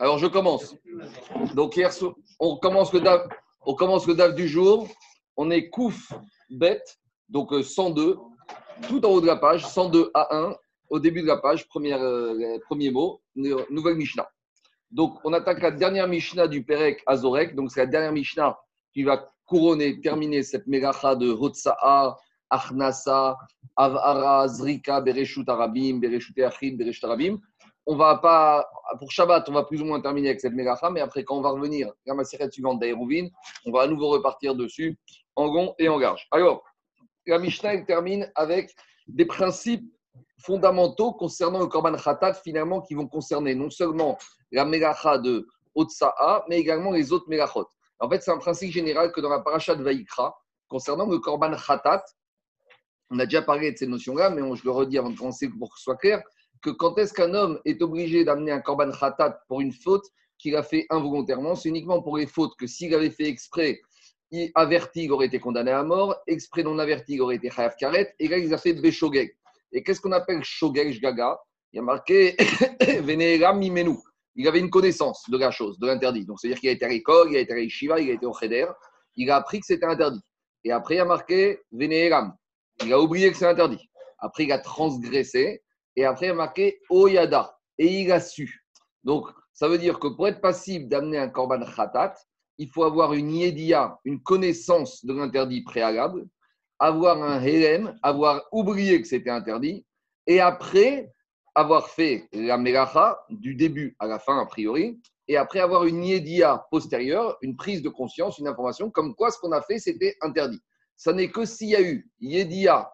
Alors, je commence. Donc, hier, on commence le DAF, on commence le DAF du jour. On est Kouf bête, donc 102, euh, tout en haut de la page, 102 à 1, au début de la page, euh, premier mot, nouvelle Mishnah. Donc, on attaque la dernière Mishnah du Perek Azorek. Donc, c'est la dernière Mishnah qui va couronner, terminer cette mégacha de Hotsa'a, Achnasa, Avara, Zrika, Bereshut Arabim, Bereshut Achim, Bereshut Arabim. On va pas, pour Shabbat, on va plus ou moins terminer avec cette mégacha, mais après, quand on va revenir la série suivante d'Aérouvin, on va à nouveau repartir dessus en rond et en large. Alors, la Mishnah termine avec des principes fondamentaux concernant le Korban Khatat, finalement, qui vont concerner non seulement la mégacha de Otsa'a, mais également les autres mégachot. En fait, c'est un principe général que dans la paracha de Vaikra, concernant le Korban Khatat, on a déjà parlé de ces notions-là, mais je le redis avant de commencer pour que ce soit clair, que quand est-ce qu'un homme est obligé d'amener un Korban Khatat pour une faute qu'il a fait involontairement, c'est uniquement pour les fautes que s'il avait fait exprès, il averti, il aurait été condamné à mort, exprès non averti, il aurait été chayav karet, et là, il a fait beshogeg. Et qu'est-ce qu'on appelle shogeg gaga? Il y a marqué veneram mimenu. Il avait une connaissance de la chose, de l'interdit. Donc, c'est-à-dire qu'il a été à il a été à Shiva, il a été au cheder, il a appris que c'était interdit. Et après, il a marqué veneram. Il a oublié que c'est interdit. Après, il a transgressé. Et après, il a marqué oyada. Et il a su. Donc, ça veut dire que pour être passible d'amener un korban khatat, il faut avoir une yedia, une connaissance de l'interdit préalable, avoir un helem, avoir oublié que c'était interdit, et après avoir fait la melacha du début à la fin, a priori, et après avoir une yedia postérieure, une prise de conscience, une information, comme quoi ce qu'on a fait, c'était interdit. Ça n'est que s'il y a eu yedia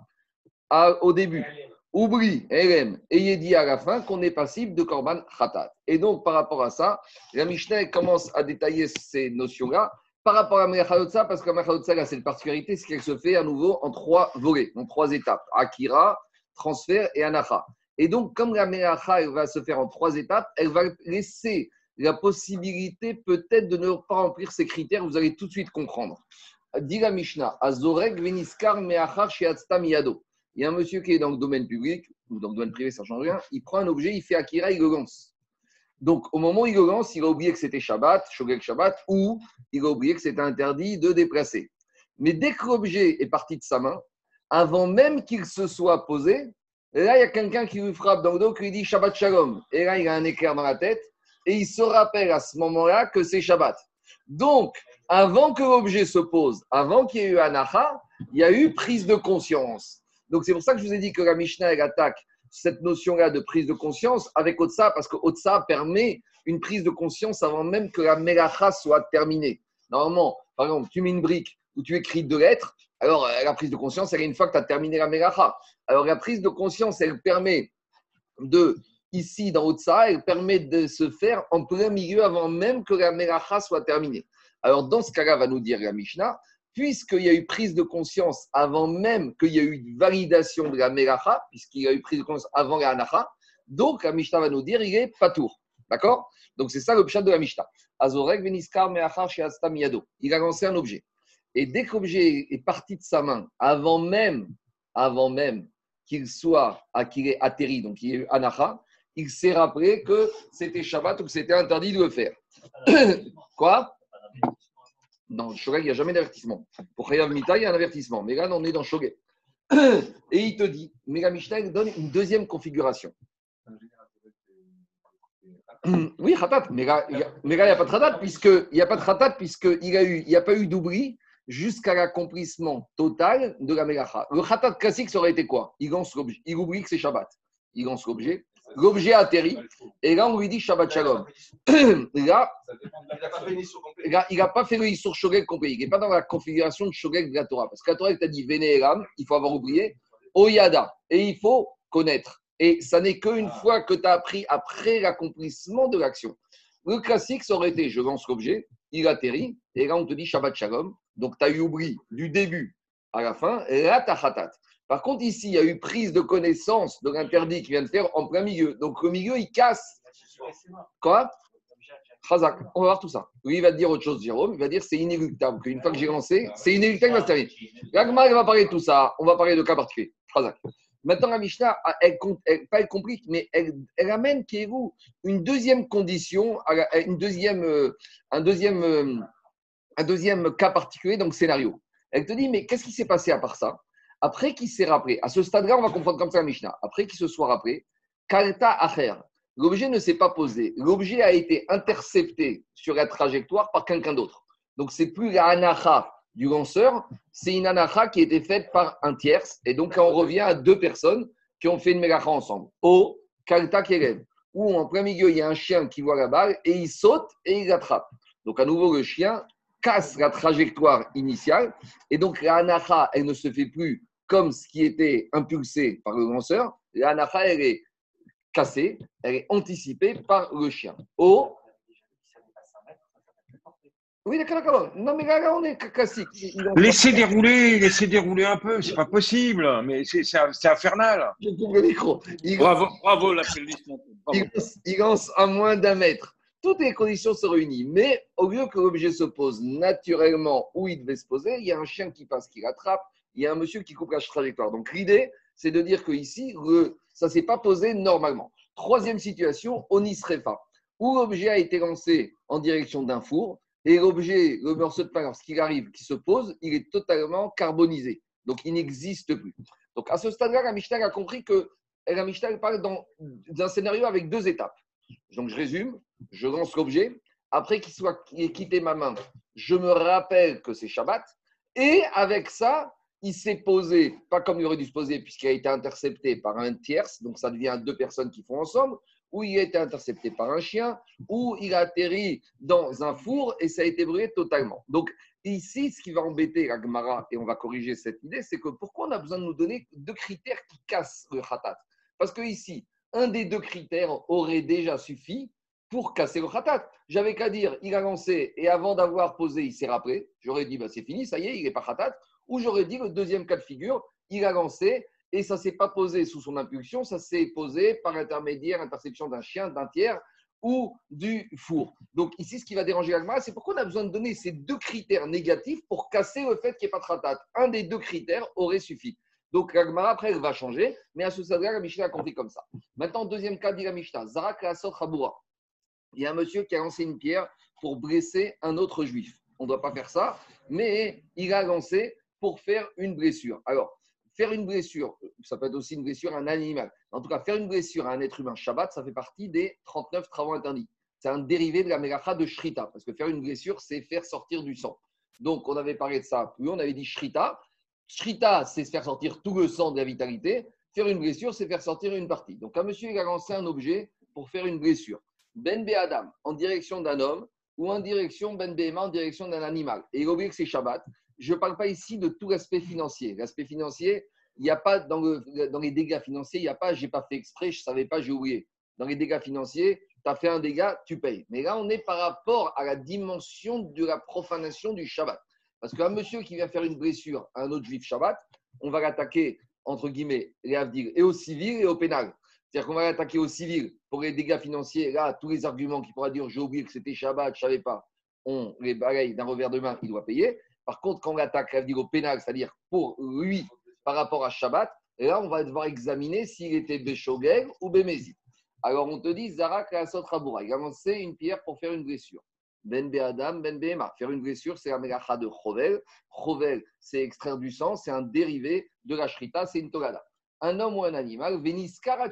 au début, oubli, LM et Yedi à la fin qu'on est passible de Korban Khatat. Et donc, par rapport à ça, la Mishnah commence à détailler ces notions-là par rapport à Mechalotza, parce que Mechalotza, là, c'est une particularité, c'est qu'elle se fait à nouveau en trois volets, en trois étapes Akira, transfert et Anacha. Et donc, comme la Melacha va se faire en trois étapes, elle va laisser la possibilité peut-être de ne pas remplir ces critères, vous allez tout de suite comprendre. Dit la Mishnah, Azorek veniskar meachar miyado il y a un monsieur qui est dans le domaine public, ou dans le domaine privé, ça ne change rien, il prend un objet, il fait Akira, il le lance. Donc, au moment où il le lance, il a oublié que c'était Shabbat, Shogeg Shabbat, ou il a oublié que c'était interdit de déplacer. Mais dès que l'objet est parti de sa main, avant même qu'il se soit posé, là, il y a quelqu'un qui lui frappe dans le dos, qui lui dit Shabbat Shalom. Et là, il a un éclair dans la tête, et il se rappelle à ce moment-là que c'est Shabbat. Donc, avant que l'objet se pose, avant qu'il y ait eu Anacha, il y a eu prise de conscience. Donc c'est pour ça que je vous ai dit que la Mishnah, attaque cette notion-là de prise de conscience avec Otsa, parce que Otsa permet une prise de conscience avant même que la Melacha soit terminée. Normalement, par exemple, tu mets une brique où tu écris deux lettres, alors euh, la prise de conscience, elle est une fois que tu as terminé la Melacha. Alors la prise de conscience, elle permet de, ici dans Otsa, elle permet de se faire en plein milieu avant même que la Melacha soit terminée. Alors dans ce cas-là, va nous dire la Mishnah, puisqu'il y a eu prise de conscience avant même qu'il y ait eu validation de la Melacha, puisqu'il y a eu prise de conscience avant la Anacha, donc la Mishnah va nous dire il est patour. D'accord? Donc c'est ça le de la Mishnah. Azorek veniskar meachar miyado. Il a lancé un objet. Et dès que l'objet est parti de sa main, avant même, avant même qu'il soit, qu'il ait atterri, donc il y ait eu Anacha, il s'est rappelé que c'était Shabbat ou que c'était interdit de le faire. Quoi? Dans Shogeg, il n'y a jamais d'avertissement. Pour Chayav Mita, il y a un avertissement. Mais là, on est dans Shogeg. Et il te dit, Mishnah donne une deuxième configuration. Oui, khatat. Mais là, il n'y a, pas de khatat, puisqu'il n'y a pas de khatat, puisqu'il a, a pas eu d'oubli jusqu'à l'accomplissement total de la Melacha. Le khatat classique, ça aurait été quoi? Il, il oublie que c'est Shabbat. Il lance l'objet, L'objet atterrit, et là, on lui dit Shabbat Shalom. là, il n'a pas fait le sur Shogeg complet. Il n'est pas dans la configuration de Shogeg de la Torah. Parce que la Torah, t'a dit Vénéram, il faut avoir oublié, Oyada, et il faut connaître. Et ça n'est qu'une fois que tu as appris après l'accomplissement de l'action. Le classique, ça aurait été je lance l'objet, il atterrit, et là, on te dit Shabbat Shalom. Donc, tu as eu oublié du début à la fin, et là, tu as par contre, ici, il y a eu prise de connaissance de l'interdit qu'il vient de faire en plein milieu. Donc, le milieu, il casse. Quoi? Khazak. On va voir tout ça. Lui, il va dire autre chose, Jérôme. Il va dire c'est inéluctable. Qu'une fois que j'ai lancé, c'est inéluctable, il va se terminer. Il va parler de tout ça. On va parler de cas particuliers. Khazak. Maintenant, la Mishnah, elle, elle, pas elle complique, mais elle, elle amène Kéhou une deuxième condition, une deuxième, euh, un, deuxième, euh, un deuxième cas particulier, donc scénario. Elle te dit, mais qu'est-ce qui s'est passé à part ça? Après qu'il s'est rappelé, à ce stade-là, on va comprendre comme ça la Mishnah. Après qu'il se soit rappelé, Kalta Acher, l'objet ne s'est pas posé. L'objet a été intercepté sur la trajectoire par quelqu'un d'autre. Donc, c'est plus la anacha du lanceur, c'est une anacha qui a été faite par un tierce. Et donc, on revient à deux personnes qui ont fait une mélacha ensemble. Au Kalta Kerev, où en plein milieu, il y a un chien qui voit la balle et il saute et il l'attrape. Donc, à nouveau, le chien casse la trajectoire initiale. Et donc, la anacha, elle ne se fait plus comme ce qui était impulsé par le lanceur. La anacha, elle est cassée, elle est anticipée par le chien. Au oui, d'accord, d'accord. Non, mais là, on est classique. Laissez dérouler, laissez dérouler un peu, c'est pas possible, mais c'est infernal. Je coupe le micro. Il bravo, bravo, la il, il lance à moins d'un mètre. Toutes les conditions se réunissent, mais au lieu que l'objet se pose naturellement où il devait se poser, il y a un chien qui passe, qui l'attrape, il y a un monsieur qui coupe la trajectoire. Donc l'idée, c'est de dire que ici, ça ne s'est pas posé normalement. Troisième situation, Onisrefa, où l'objet a été lancé en direction d'un four, et l'objet, le morceau de pain, lorsqu'il arrive, qui se pose, il est totalement carbonisé. Donc, il n'existe plus. Donc, à ce stade-là, la Mishnah a compris que la Mishnah parle d'un scénario avec deux étapes. Donc, je résume. Je lance l'objet. Après qu'il soit quitté ma main, je me rappelle que c'est Shabbat. Et avec ça, il s'est posé, pas comme il aurait dû se poser, puisqu'il a été intercepté par un tierce, donc ça devient deux personnes qui font ensemble, ou il a été intercepté par un chien, ou il a atterri dans un four et ça a été brûlé totalement. Donc ici, ce qui va embêter la Gemara, et on va corriger cette idée, c'est que pourquoi on a besoin de nous donner deux critères qui cassent le khatat? Parce que ici, un des deux critères aurait déjà suffi pour casser le khatat. J'avais qu'à dire, il a lancé et avant d'avoir posé, il s'est rappelé. J'aurais dit, bah, c'est fini, ça y est, il n'est pas khatat. Ou j'aurais dit, le deuxième cas de figure, il a lancé et ça ne s'est pas posé sous son impulsion, ça s'est posé par intermédiaire, interception d'un chien, d'un tiers ou du four. Donc ici, ce qui va déranger l'Agmara, c'est pourquoi on a besoin de donner ces deux critères négatifs pour casser le fait qu'il n'y ait pas de ratat. Un des deux critères aurait suffi. Donc l'Agmara, après, elle va changer, mais à ce stade-là, la a compris comme ça. Maintenant, deuxième cas, dit la Mishnah, Zarak Il y a un monsieur qui a lancé une pierre pour blesser un autre juif. On ne doit pas faire ça, mais il a lancé pour faire une blessure. Alors, faire une blessure, ça peut être aussi une blessure à un animal. En tout cas, faire une blessure à un être humain Shabbat, ça fait partie des 39 travaux interdits. C'est un dérivé de la mélacha de Shrita, parce que faire une blessure, c'est faire sortir du sang. Donc, on avait parlé de ça plus on avait dit Shrita. Shrita, c'est faire sortir tout le sang de la vitalité. Faire une blessure, c'est faire sortir une partie. Donc, un monsieur, il a lancé un objet pour faire une blessure. Ben Adam, en direction d'un homme, ou en direction Ben Behema, en direction d'un animal. Et il oublié que c'est Shabbat je ne parle pas ici de tout l'aspect financier. L'aspect financier, il n'y a pas dans, les dégâts financiers, il n'y a pas j'ai pas fait exprès, je ne savais pas, j'ai oublié. Dans les dégâts financiers, tu as fait un dégât, tu payes. Mais là, on est par rapport à la dimension de la profanation du Shabbat. Parce qu'un monsieur qui vient faire une blessure à un autre juif Shabbat, on va l'attaquer, entre guillemets, les et au civil et au pénal. C'est-à-dire qu'on va l'attaquer au civil pour les dégâts financiers. Là, tous les arguments qui pourra dire j'ai oublié que c'était Shabbat, je ne savais pas, on les balaye d'un revers de main, il doit payer. Par contre, quand on attaque au pénal, c'est-à-dire pour lui par rapport à Shabbat, là, on va devoir examiner s'il était Béchogel ou Bémézid. Alors, on te dit, Zarak Asot Raboura, il a lancé une pierre pour faire une blessure. Ben Be'adam, Ben Be'ema. Faire une blessure, c'est la mélacha de Chovel. Chovel, c'est extraire du sang, c'est un dérivé de la shrita, c'est une togada. Un homme ou un animal, Veniskarat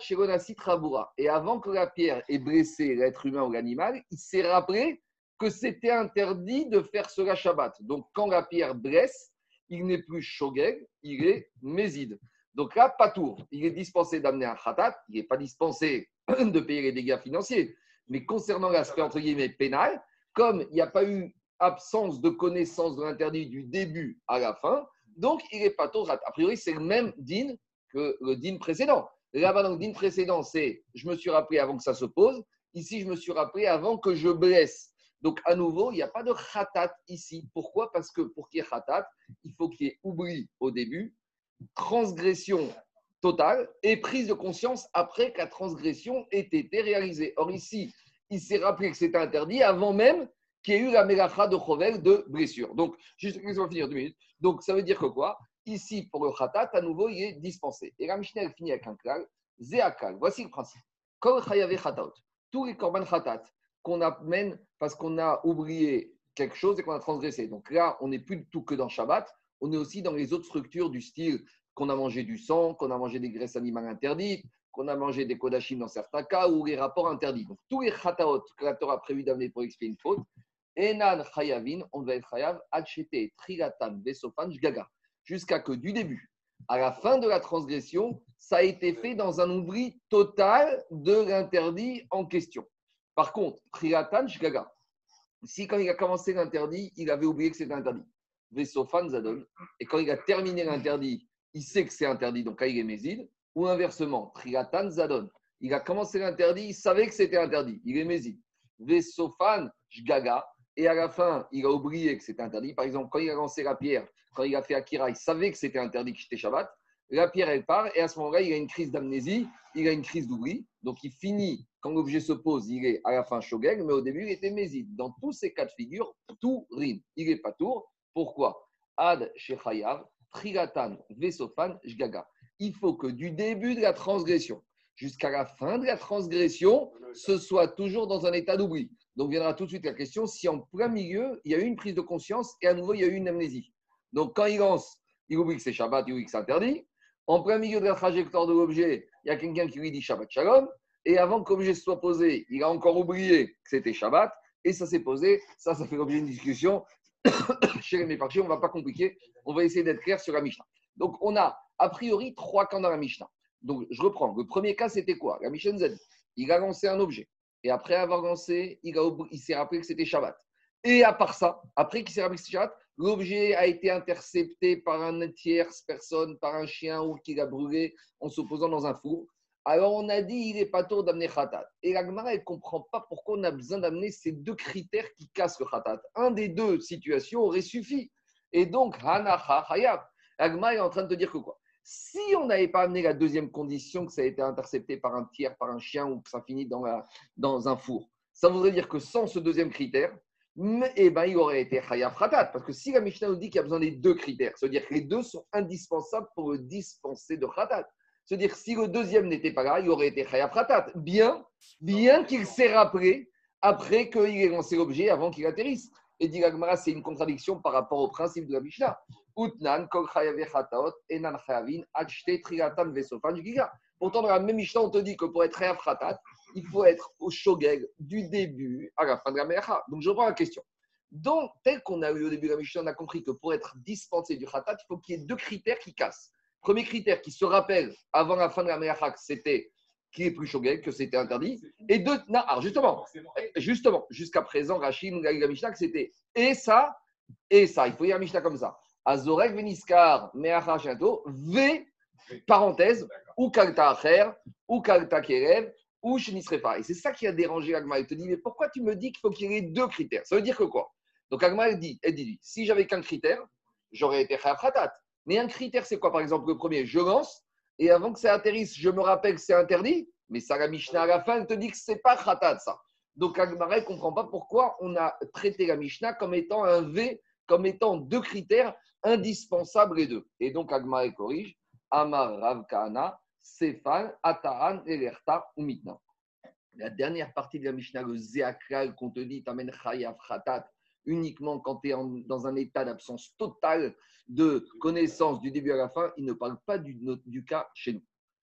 Raboura. Et avant que la pierre ait blessé l'être humain ou l'animal, il s'est rappelé que c'était interdit de faire cela Shabbat. Donc, quand la pierre blesse, il n'est plus shogeg, il est méside. Donc là, pas tour. Il est dispensé d'amener un khatat, il n'est pas dispensé de payer les dégâts financiers. Mais concernant l'aspect entre guillemets pénal, comme il n'y a pas eu absence de connaissance de l'interdit du début à la fin, donc il n'est pas tour. A priori, c'est le même din que le din précédent. Là-bas, dans le din précédent, c'est je me suis rappelé avant que ça se pose. Ici, je me suis rappelé avant que je blesse. Donc, à nouveau, il n'y a pas de khatat ici. Pourquoi? Parce que pour qu'il y ait khatat, il faut qu'il y ait oubli au début, transgression totale et prise de conscience après que la transgression ait été réalisée. Or, ici, il s'est rappelé que c'était interdit avant même qu'il y ait eu la mélacha de Chovel de blessure. Donc, juste, on va finir deux minutes. Donc, ça veut dire que quoi? Ici, pour le khatat, à nouveau, il est dispensé. Et la Mishnah, finit avec un klal, zeakal. Voici le principe. Tous les korban khatat qu'on amène parce qu'on a oublié quelque chose et qu'on a transgressé. Donc là, on n'est plus du tout que dans Shabbat, on est aussi dans les autres structures du style qu'on a mangé du sang, qu'on a mangé des graisses animales interdites, qu'on a mangé des kodashim dans certains cas, ou les rapports interdits. Donc tous les khataot que la Torah a prévu d'amener pour expier une faute, Enan chayavin, on va être chayav, achete, trilatam, vesofan, gaga. Jusqu'à que du début à la fin de la transgression, ça a été fait dans un oubli total de l'interdit en question. Par contre, trilatan, gaga. Si quand il a commencé l'interdit, il avait oublié que c'était interdit. Vesofan, zadol. Et quand il a terminé l'interdit, il sait que c'est interdit, donc est méside. Ou inversement, triatan, zadon. Il a commencé l'interdit, il savait que c'était interdit, il est méside. Vesofan, gaga et à la fin, il a oublié que c'était interdit. Par exemple, quand il a lancé la pierre, quand il a fait Akira, il savait que c'était interdit, que c'était Shabbat. La pierre, elle part, et à ce moment-là, il a une crise d'amnésie, il a une crise d'oubli. Donc, il finit, quand l'objet se pose, il est à la fin Shogeg, mais au début, il était Méside. Dans tous ces cas de figure, tout rime. Il n'est pas tour. Pourquoi? Ad Shechayav, Trilatan, Vesofan, Jgaga. Il faut que du début de la transgression jusqu'à la fin de la transgression, ce soit toujours dans un état d'oubli. Donc viendra tout de suite la question si en plein milieu, il y a eu une prise de conscience et à nouveau, il y a eu une amnésie. Donc quand il lance, il oublie que c'est Shabbat, il oublie que c'est interdit. En plein milieu de la trajectoire de l'objet, il y a quelqu'un qui lui dit Shabbat Shalom. Et avant que l'objet soit posé, il a encore oublié que c'était Shabbat. Et ça s'est posé. Ça, ça fait l'objet d'une discussion. Chez les méparchis, on ne va pas compliquer. On va essayer d'être clair sur la Mishnah. Donc on a a priori trois camps dans la Mishnah. Donc je reprends. Le premier cas, c'était quoi? La Mishnah nous a dit il a lancé un objet. Et après avoir lancé, il, il s'est rappelé que c'était Shabbat. Et à part ça, après qu'il s'est rappelé que c'était Shabbat, l'objet a été intercepté par un tierce personne, par un chien ou qu'il a brûlé en s'opposant dans un four. Alors on a dit, il n'est pas tôt d'amener khatat. Et la elle ne comprend pas pourquoi on a besoin d'amener ces deux critères qui cassent le khatat. Un des deux situations aurait suffi. Et donc, hanacha hayab. La est en train de te dire que quoi? Si on n'avait pas amené la deuxième condition, que ça a été intercepté par un tiers, par un chien ou que ça finit dans, dans un four, ça voudrait dire que sans ce deuxième critère, eh ben, il aurait été Khayaf Khatat. Parce que si la Mishnah nous dit qu'il y a besoin des deux critères, ça veut dire que les deux sont indispensables pour le dispenser de Khatat. C'est-à-dire si le deuxième n'était pas là, il aurait été Khayaf Khatat. Bien, bien qu'il s'est rappelé après qu'il ait lancé l'objet avant qu'il atterrisse. Et dit c'est une contradiction par rapport au principe de la Mishnah. Pourtant, dans la même Mishnah, on te dit que pour être Khayav Khatat, il faut être au Shogeg du début à la fin de la Melacha. Donc, je reprends la question. Donc, tel qu'on a eu au début de la Mishnah, on a compris que pour être dispensé du Khatat, il faut qu'il y ait deux critères qui cassent. Premier critère qui se rappelle avant la fin de la Melacha que c'était qui est plus Shogeg, que c'était interdit. Et deux, alors justement, justement, jusqu'à présent, Rachid nous la Mishnah que c'était et ça, et ça. Il faut dire la Mishnah comme ça. Azorek veniskar meacha v, parenthèse, ou kalta acher, ou kalta kerev, ou shenisrefa. Et c'est ça qui a dérangé Agma. Il te dit, mais pourquoi tu me dis qu'il faut qu'il y ait deux critères? Ça veut dire que quoi? Donc Agma, dit, elle dit, si j'avais qu'un critère, j'aurais été khatat. Mais un critère, c'est quoi Par exemple, le premier, je lance, et avant que ça atterrisse, je me rappelle que c'est interdit, mais ça, la Mishnah à la fin, elle te dit que c'est pas khatat, ça. Donc Agma, ne comprend pas pourquoi on a traité la Mishnah comme étant un V, comme étant deux critères indispensables les deux. Et donc Agma corrige, Amar Rav Kahana, Sefan, Ataran, Elerta ou. La dernière partie de la Mishnah, le Zéakral, qu'on te dit, Tamen Chayav Khatat, uniquement quand tu es dans un état d'absence totale de connaissance du début à la fin, il ne parle pas du, cas chez nous.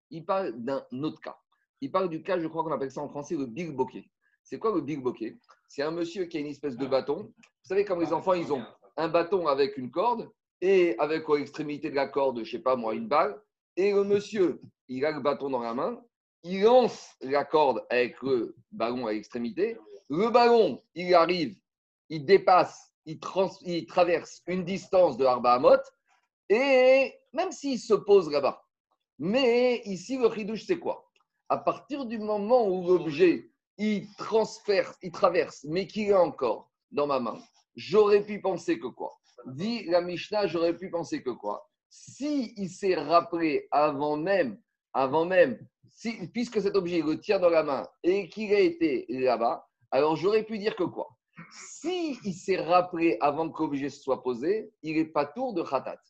Il parle d'un autre cas. Il parle du cas, je crois qu'on appelle ça en français le big bokeh. C'est quoi le big bokeh C'est un monsieur qui a une espèce de bâton. Vous savez, comme les enfants, ils ont un bâton avec une corde et avec l'extrémité de la corde, je sais pas moi, une balle. Et le monsieur, il a le bâton dans la main, il lance la corde avec le ballon à l'extrémité. Le ballon, il arrive, il dépasse, il, traverse une distance de Arba et même s'il se pose là-bas. Mais ici, le ridouche, c'est quoi? À partir du moment où l'objet, il transfère, il traverse, mais qu'il est encore dans ma main, j'aurais pu penser que quoi? Dit la Mishnah, j'aurais pu penser que quoi? Si il s'est rappelé avant même, avant même, si, puisque cet objet le tient dans la main et qu'il a été là-bas, alors j'aurais pu dire que quoi? Si il s'est rappelé avant que l'objet soit posé, il n'est pas tour de khatat.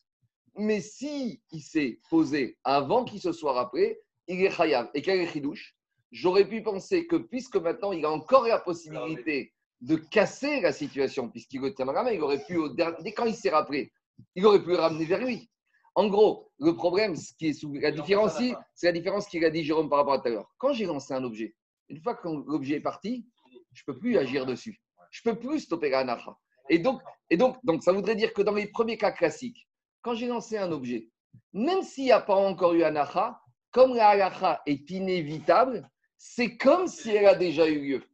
Mais si il s'est posé avant qu'il se soit rappelé, il est chayav. Et quel est chidouche J'aurais pu penser que puisque maintenant il a encore la possibilité de casser la situation, puisqu'il le tient dans la main, il aurait pu, dès quand il s'est rappelé, il aurait pu le ramener vers lui. En gros, le problème, ce qui est sous, la différence, c'est la différence qu'il a dit Jérôme par rapport à tout à l'heure. Quand j'ai lancé un objet, une fois que l'objet est parti, je ne peux plus agir dessus. Je ne peux plus stopper la nacha. Et donc, et donc, donc, ça voudrait dire que dans les premiers cas classiques, quand j'ai lancé un objet, même s'il n'y a pas encore eu anacha, comme la halacha est inévitable, c'est comme si elle a déjà eu lieu.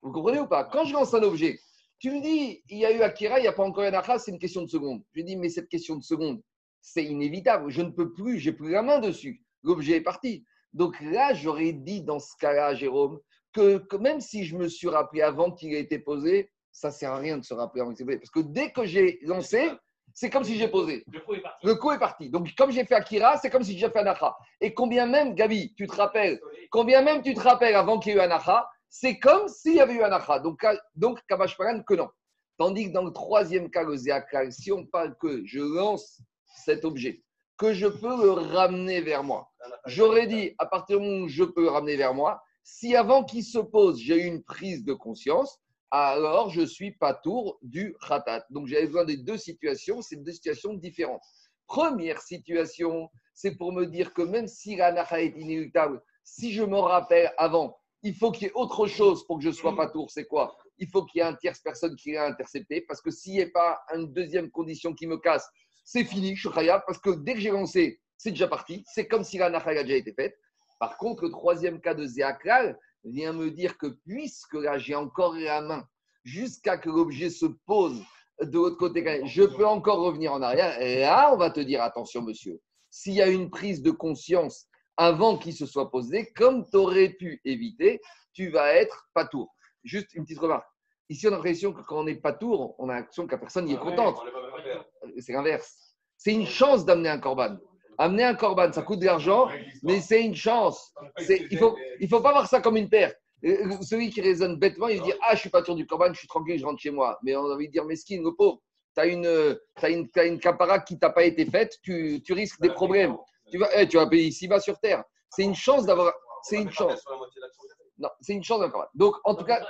Vous comprenez ou pas? Quand je lance un objet, tu me dis, il y a eu Akira, il n'y a pas encore eu anacha, c'est une question de seconde. Je dis, mais cette question de seconde, c'est inévitable. Je ne peux plus, j'ai plus la main dessus. L'objet est parti. Donc là, j'aurais dit dans ce cas-là, Jérôme, que, même si je me suis rappelé avant qu'il ait été posé, ça ne sert à rien de se rappeler avant qu'il ait été posé. Parce que dès que j'ai lancé, c'est comme si j'ai posé. Le coup est parti. Le coup est parti. Donc, comme j'ai fait Akira, c'est comme si j'ai fait Anacha. Et combien même, Gabi, tu te rappelles, combien même tu te rappelles avant qu'il y ait eu Anacha, c'est comme s'il y avait eu Anacha. Donc, donc Paran, que non. Tandis que dans le troisième cas, le Zéakal, si on parle que je lance cet objet, que je peux le ramener vers moi, j'aurais dit, à partir du moment où je peux le ramener vers moi, si avant qu'il se pose, j'ai eu une prise de conscience, alors je suis pas tour du khatat. Donc j'avais besoin des deux situations, c'est deux situations différentes. Première situation, c'est pour me dire que même si la nacha est inéluctable, si je me rappelle avant, il faut qu'il y ait autre chose pour que je sois pas tour. C'est quoi? Il faut qu'il y ait un tierce personne qui ait intercepté, parce que s'il n'y a pas une deuxième condition qui me casse, c'est fini, je suis parce que dès que j'ai lancé, c'est déjà parti. C'est comme si la nacha a déjà été faite. Par contre, le troisième cas de Zéakral vient me dire que puisque là, j'ai encore la main jusqu'à que l'objet se pose de l'autre côté, je peux encore revenir en arrière. Et là, on va te dire attention, monsieur, s'il y a une prise de conscience avant qu'il se soit posé, comme tu aurais pu éviter, tu vas être pas tour. Juste une petite remarque. Ici, on a l'impression que quand on n'est pas tour, on a l'impression que la personne y est ah contente. C'est l'inverse. C'est une chance d'amener un corban. Amener un corban, ça coûte de l'argent, mais c'est une chance. il ne faut, il faut pas voir ça comme une perte. Celui qui raisonne bêtement, il dit Ah, je suis pas tour du corban, je suis tranquille, je rentre chez moi. Mais on a envie de dire Mesquine, le pauvre, tu as une, as une, as une capara qui t'a pas été faite, tu, tu risques des problèmes. Tu vas, eh, tu vas payer ici-bas sur terre. C'est une chance d'avoir. C'est une chance. Non, c'est une chance d'avoir. Donc, en tout cas.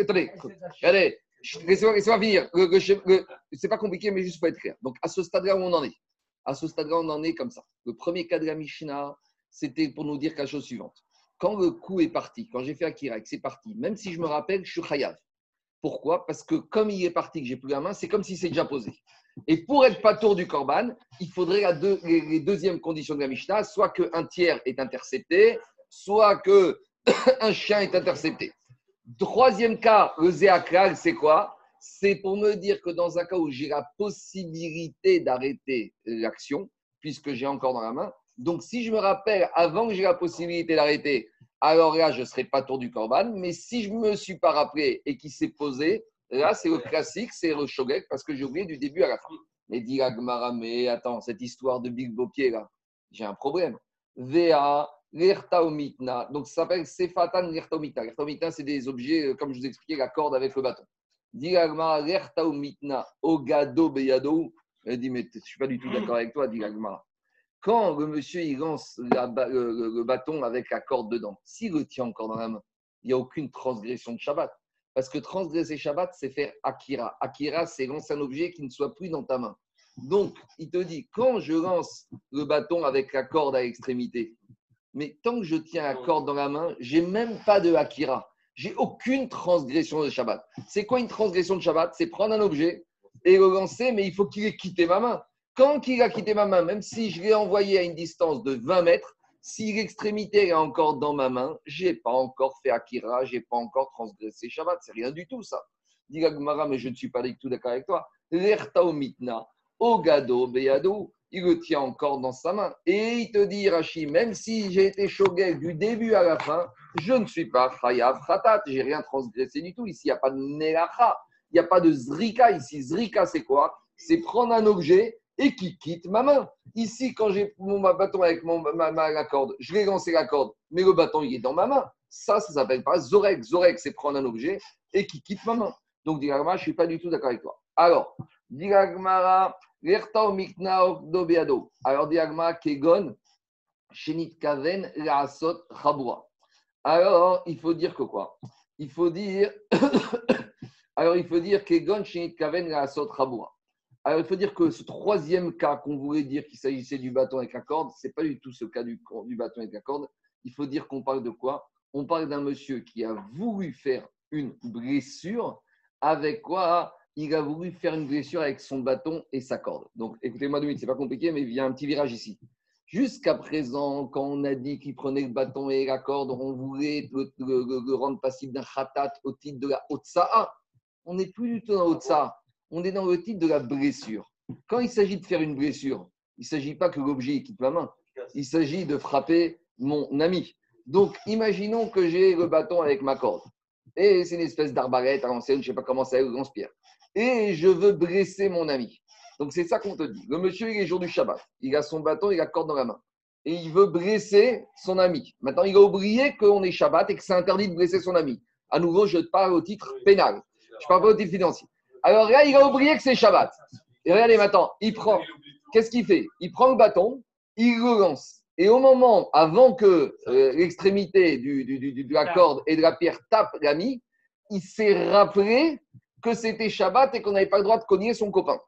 Attendez, allez, Laissez-moi finir. C'est pas compliqué, mais juste pour être clair. Donc, à ce stade-là où on en est, à ce stade-là, on en est comme ça. Le premier cas de la Mishnah, c'était pour nous dire la chose suivante. Quand le coup est parti, quand j'ai fait Akira et que c'est parti, même si je me rappelle, je suis Chayav. Pourquoi? Parce que comme il est parti, que j'ai plus la main, c'est comme si c'est déjà posé. Et pour être pas tour du Corban, il faudrait la deux, les, deuxièmes conditions de la Mishnah, soit qu'un tiers est intercepté, soit qu'un chien est intercepté. Troisième cas, le zéakral, c'est quoi? C'est pour me dire que dans un cas où j'ai la possibilité d'arrêter l'action, puisque j'ai encore dans la main, donc si je me rappelle avant que j'ai la possibilité d'arrêter, alors là, je ne serai pas tour du corban. Mais si je ne me suis pas rappelé et qu'il s'est posé, là, c'est le classique, c'est le shogek, parce que j'ai oublié du début à la fin. Mais dit mais attends, cette histoire de Big Bokier, là, j'ai un problème. VA, L'ertaomitna, donc ça s'appelle Sefatan l'ertaomita. L'ertaomita, c'est des objets, euh, comme je vous expliquais, la corde avec le bâton. Dilagma l'ertaomitna, ogado beyado. Elle dit, mais je ne suis pas du tout d'accord avec toi, dit Quand le monsieur il lance le, bâton avec la corde dedans, s'il le tient encore dans la main, il n'y a aucune transgression de Shabbat. Parce que transgresser Shabbat, c'est faire Akira. Akira, c'est lancer un objet qui ne soit plus dans ta main. Donc, il te dit, quand je lance le bâton avec la corde à l'extrémité, mais tant que je tiens la corde dans la main, j'ai même pas de Akira. J'ai aucune transgression de Shabbat. C'est quoi une transgression de Shabbat? C'est prendre un objet et le lancer, mais il faut qu'il ait quitté ma main. Quand il a quitté ma main, même si je l'ai envoyé à une distance de 20 mètres, si l'extrémité est encore dans ma main, j'ai pas encore fait Akira, j'ai pas encore transgressé Shabbat. C'est rien du tout ça. Dit mais je ne suis pas du tout d'accord avec toi. L'erta mitna, ogado beyado il le tient encore dans sa main. Et il te dit, Rashi, même si j'ai été chogué du début à la fin, je ne suis pas chayav khatat, j'ai rien transgressé du tout. Ici, il n'y a pas de nelacha, il n'y a pas de zrika. Ici, zrika, c'est quoi? C'est prendre un objet et qui quitte ma main. Ici, quand j'ai mon bâton avec mon, ma, la corde, je vais lancer la corde, mais le bâton, il est dans ma main. Ça, ça s'appelle pas zorek. Zorek, c'est prendre un objet et qui quitte ma main. Donc, dis je ne suis pas du tout d'accord avec toi. Alors, Diragmara, Lertao Miknao Dobeado. Alors, Diragmara, Kegon, Shenit Kaven, Laasot, Chabura. Alors, il faut dire que quoi? Il faut dire. Alors, il faut dire Kegon, Shenit Kaven, Laasot, Chabura. Alors, il faut dire que ce troisième cas qu'on voulait dire qu'il s'agissait du bâton avec la corde, ce n'est pas du tout ce cas du, bâton avec la corde. Il faut dire qu'on parle de quoi? On parle d'un monsieur qui a voulu faire une blessure avec quoi? Il a voulu faire une blessure avec son bâton et sa corde. Donc, écoutez-moi deux minutes, c'est pas compliqué, mais il y a un petit virage ici. Jusqu'à présent, quand on a dit qu'il prenait le bâton et la corde, on voulait le, rendre passible d'un khatat au titre de la Otsa'a. On n'est plus du tout dans Otsa'a on est dans le titre de la blessure. Quand il s'agit de faire une blessure, il ne s'agit pas que l'objet quitte ma main. Il s'agit de frapper mon ami. Donc, imaginons que j'ai le bâton avec ma corde. Et c'est une espèce d'arbalète à l'ancienne, je ne sais pas comment ça est, lance-pierre. Et je veux blesser mon ami. Donc, c'est ça qu'on te dit. Le monsieur, il est jour du Shabbat. Il a son bâton et la corde dans la main. Et il veut blesser son ami. Maintenant, il a oublié qu'on est Shabbat et que c'est interdit de blesser son ami. À nouveau, je parle au titre pénal. Je ne parle pas au titre financier. Alors là, il a oublié que c'est Shabbat. Et regardez maintenant, il prend. Qu'est-ce qu'il fait? Il prend le bâton, il le lance. Et au moment, avant que euh, l'extrémité du, de la corde et de la pierre tape l'ami, il s'est rappelé que c'était Shabbat et qu'on n'avait pas le droit de cogner son copain.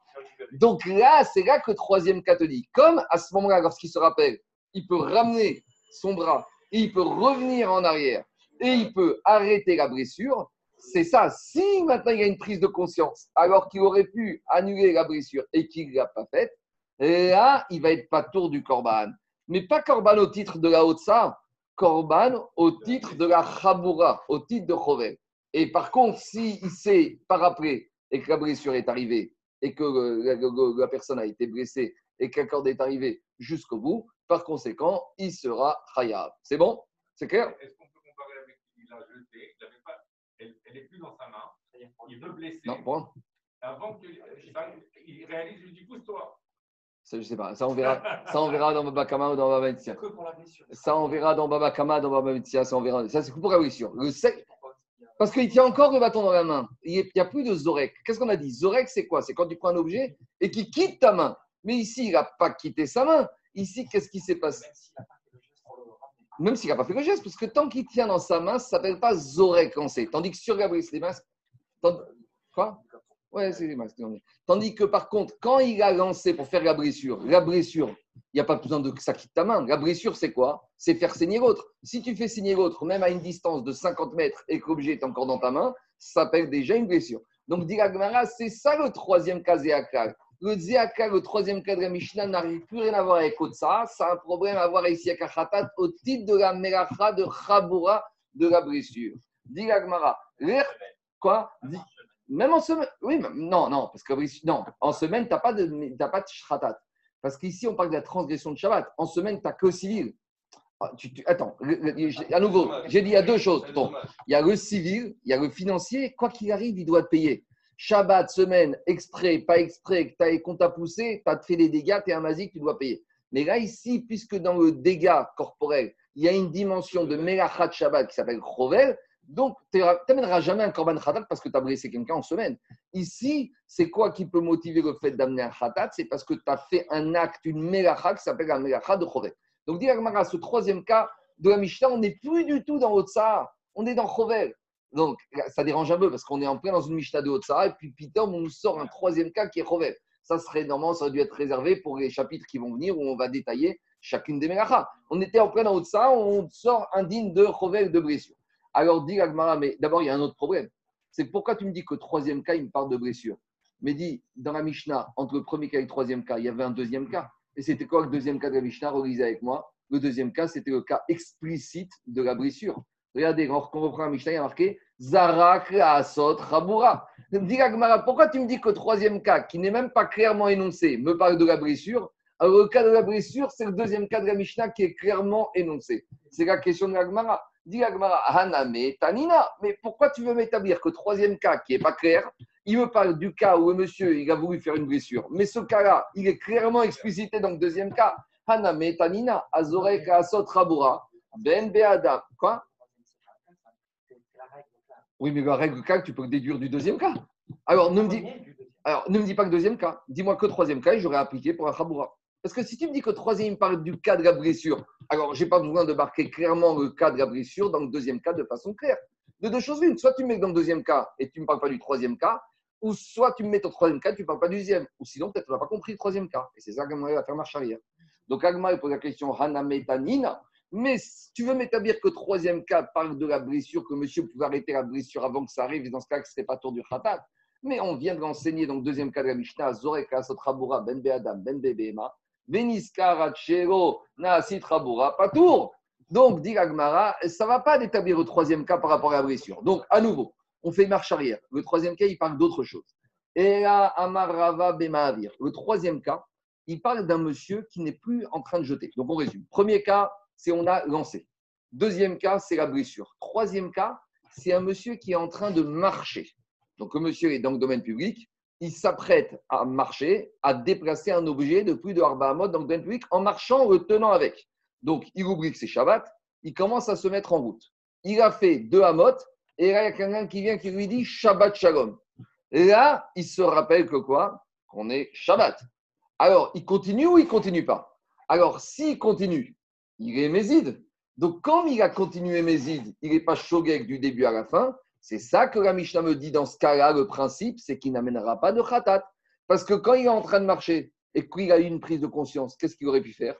Donc là, c'est là que le troisième catholique, comme à ce moment-là, lorsqu'il se rappelle, il peut ramener son bras, et il peut revenir en arrière et il peut arrêter la blessure, c'est ça. Si maintenant il y a une prise de conscience, alors qu'il aurait pu annuler la blessure et qu'il ne l'a pas faite, là, il va être pas tour du Corban. Mais pas Corban au titre de la Otsa, Corban au titre de la Chaboura, au titre de Chovel. Et par contre, s'il si pas rappelé et que la blessure est arrivée et que la, personne a été blessée et que la corde est arrivée jusqu'au bout, par conséquent, il sera Khayab. C'est bon? C'est clair? Est-ce qu'on peut comparer avec il a jeté? Elle n'est plus dans sa main. Il veut blesser. Non, bon. Avant qu'il il réalise, je lui dis pousse-toi. Ça, je sais pas. Ça, on verra, ça, on verra dans Baba Kama ou dans Baba Mitzia. Ça, on verra dans Baba Kama, dans Baba Mitzia. Ça, on verra. Ça, c'est pour la blessure. Le Parce qu'il tient encore le bâton dans la main. Il n'y a plus de Zorek. Qu'est-ce qu'on a dit? Zorek, c'est quoi? C'est quand tu prends un objet et qu'il quitte ta main. Mais ici, il n'a pas quitté sa main. Ici, qu'est-ce qui s'est passé? Même s'il n'a pas fait le geste, parce que tant qu'il tient dans sa main, ça ne s'appelle pas Zorek lancé. Tandis que sur Gabriel, les masques. Quoi? Ouais, c'est masques. Tandis que par contre, quand il a lancé pour faire la blessure, la blessure, il n'y a pas besoin de que ça quitte ta main. La blessure, c'est quoi? C'est faire saigner l'autre. Si tu fais saigner l'autre, même à une distance de 50 mètres et que l'objet est encore dans ta main, ça s'appelle déjà une blessure. Donc, dit c'est ça le troisième cas zéakal. Le Ziaka, le troisième cas de la Mishnah, n'arrive plus rien à voir avec Otsa. Ça a un problème à voir ici avec Achatat au titre de la Melacha de Chaboura de la blessure. Dit l'Agmara. Quoi? Même en semaine. Oui, non, non, parce que non, en semaine, tu n'as pas de, pas de Parce qu'ici, on parle de la transgression de Shabbat. En semaine, tu n'as que civil. Ah, attends, à nouveau, j'ai dit il y a deux choses. il y a le civil, il y a le financier. Quoi qu'il arrive, il doit te payer. Shabbat, semaine, exprès, pas exprès, qu'on t'a poussé, tu as fait des dégâts, tu es un mazik, tu dois payer. Mais là, ici, puisque dans le dégât corporel, il y a une dimension de Melachat Shabbat qui s'appelle Krovel, donc tu n'amèneras jamais un Korban Khatat parce que tu as blessé quelqu'un en semaine. Ici, c'est quoi qui peut motiver le fait d'amener un Khatat? C'est parce que tu as fait un acte, une Melacha qui s'appelle un Melacha de Krovel. Donc, dit ce troisième cas de la Mishnah, on n'est plus du tout dans Otsar, on est dans Krovel. Donc, ça dérange un peu parce qu'on est en plein dans une Mishnah de Haute-Sahara et puis Peter, on nous sort un troisième cas qui est Rovel. Ça serait normalement, ça aurait dû être réservé pour les chapitres qui vont venir où on va détailler chacune des Mélachas. On était en plein dans Haute-Sahara, on sort un digne de Rovel de blessure. Alors, dit Agmara, mais d'abord, il y a un autre problème. C'est pourquoi tu me dis que troisième cas, il me parle de blessure. Mais dis, dans la Mishnah, entre le premier cas et le troisième cas, il y avait un deuxième cas. Et c'était quoi le deuxième cas de la Mishnah? Relisez avec moi. Le deuxième cas, c'était le cas explicite de la blessure. Regardez, quand on reprend la Mishnah, il y a marqué Zarak Asot Raboura. Pourquoi tu me dis que le troisième cas, qui n'est même pas clairement énoncé, me parle de la blessure? Alors, le cas de la blessure, c'est le deuxième cas de la Mishnah qui est clairement énoncé. C'est la question de l'Agmara. Dit l'Agmara, Haname Tanina. Mais pourquoi tu veux m'établir que le troisième cas, qui n'est pas clair, il me parle du cas où le monsieur il a voulu faire une blessure. Mais ce cas-là, il est clairement explicité dans le deuxième cas. Haname Tanina, Azorek Asot Raboura, Ben Beadam. Quoi? Oui, mais la règle cas, tu peux déduire du deuxième cas. Alors, ne me dis. Pas que deuxième cas. Dis-moi que troisième cas j'aurais appliqué pour un Khaboura. Parce que si tu me dis que troisième parle du cas de la blessure, alors j'ai pas besoin de marquer clairement le cas de la blessure dans le deuxième cas de façon claire. De deux choses l'une, soit tu me mets dans le deuxième cas et tu ne me parles pas du troisième cas, ou soit tu me mets dans le troisième cas et tu ne parles pas du deuxième. Ou sinon, peut-être tu n'as pas compris le troisième cas. Et c'est ça qu'Agma va faire marche arrière. Donc Agma pose la question Hanametanina. Mais si tu veux m'établir que troisième cas parle de la blessure, que monsieur pouvait arrêter la blessure avant que ça arrive, et dans ce cas, ce ne serait pas tour du khatat. Mais on vient de l'enseigner dans le deuxième cas de la Mishnah, Zoreka, Sotrabura, Ben Beadam, Ben Bebema, Beniska, Rachero, Naasit, Rabura, Patour. Donc, dit Agmara, ça ne va pas d'établir le troisième cas par rapport à la blessure. Donc, à nouveau, on fait marche arrière. Le troisième cas, il parle d'autre chose. Et là, Amarava Bemaavir. Le troisième cas, il parle d'un monsieur qui n'est plus en train de jeter. Donc, on résume. Premier cas, c'est on a lancé. Deuxième cas, c'est la blessure. Troisième cas, c'est un monsieur qui est en train de marcher. Donc, le monsieur est dans le domaine public. Il s'apprête à marcher, à déplacer un objet de plus de Arba dans le domaine public en marchant, le tenant avec. Donc, il oublie que c'est Shabbat. Il commence à se mettre en route. Il a fait deux Hamot. Et là, il y a quelqu'un qui vient qui lui dit Shabbat Shalom. Et là, il se rappelle que quoi? Qu'on est Shabbat. Alors, il continue ou il continue pas? Alors, s'il continue, il est Mézid. Donc, comme il a continué Mézid, il n'est pas Shogek du début à la fin. C'est ça que la Mishnah me dit dans ce cas-là, le principe, c'est qu'il n'amènera pas de khatat. Parce que quand il est en train de marcher et qu'il a eu une prise de conscience, qu'est-ce qu'il aurait pu faire?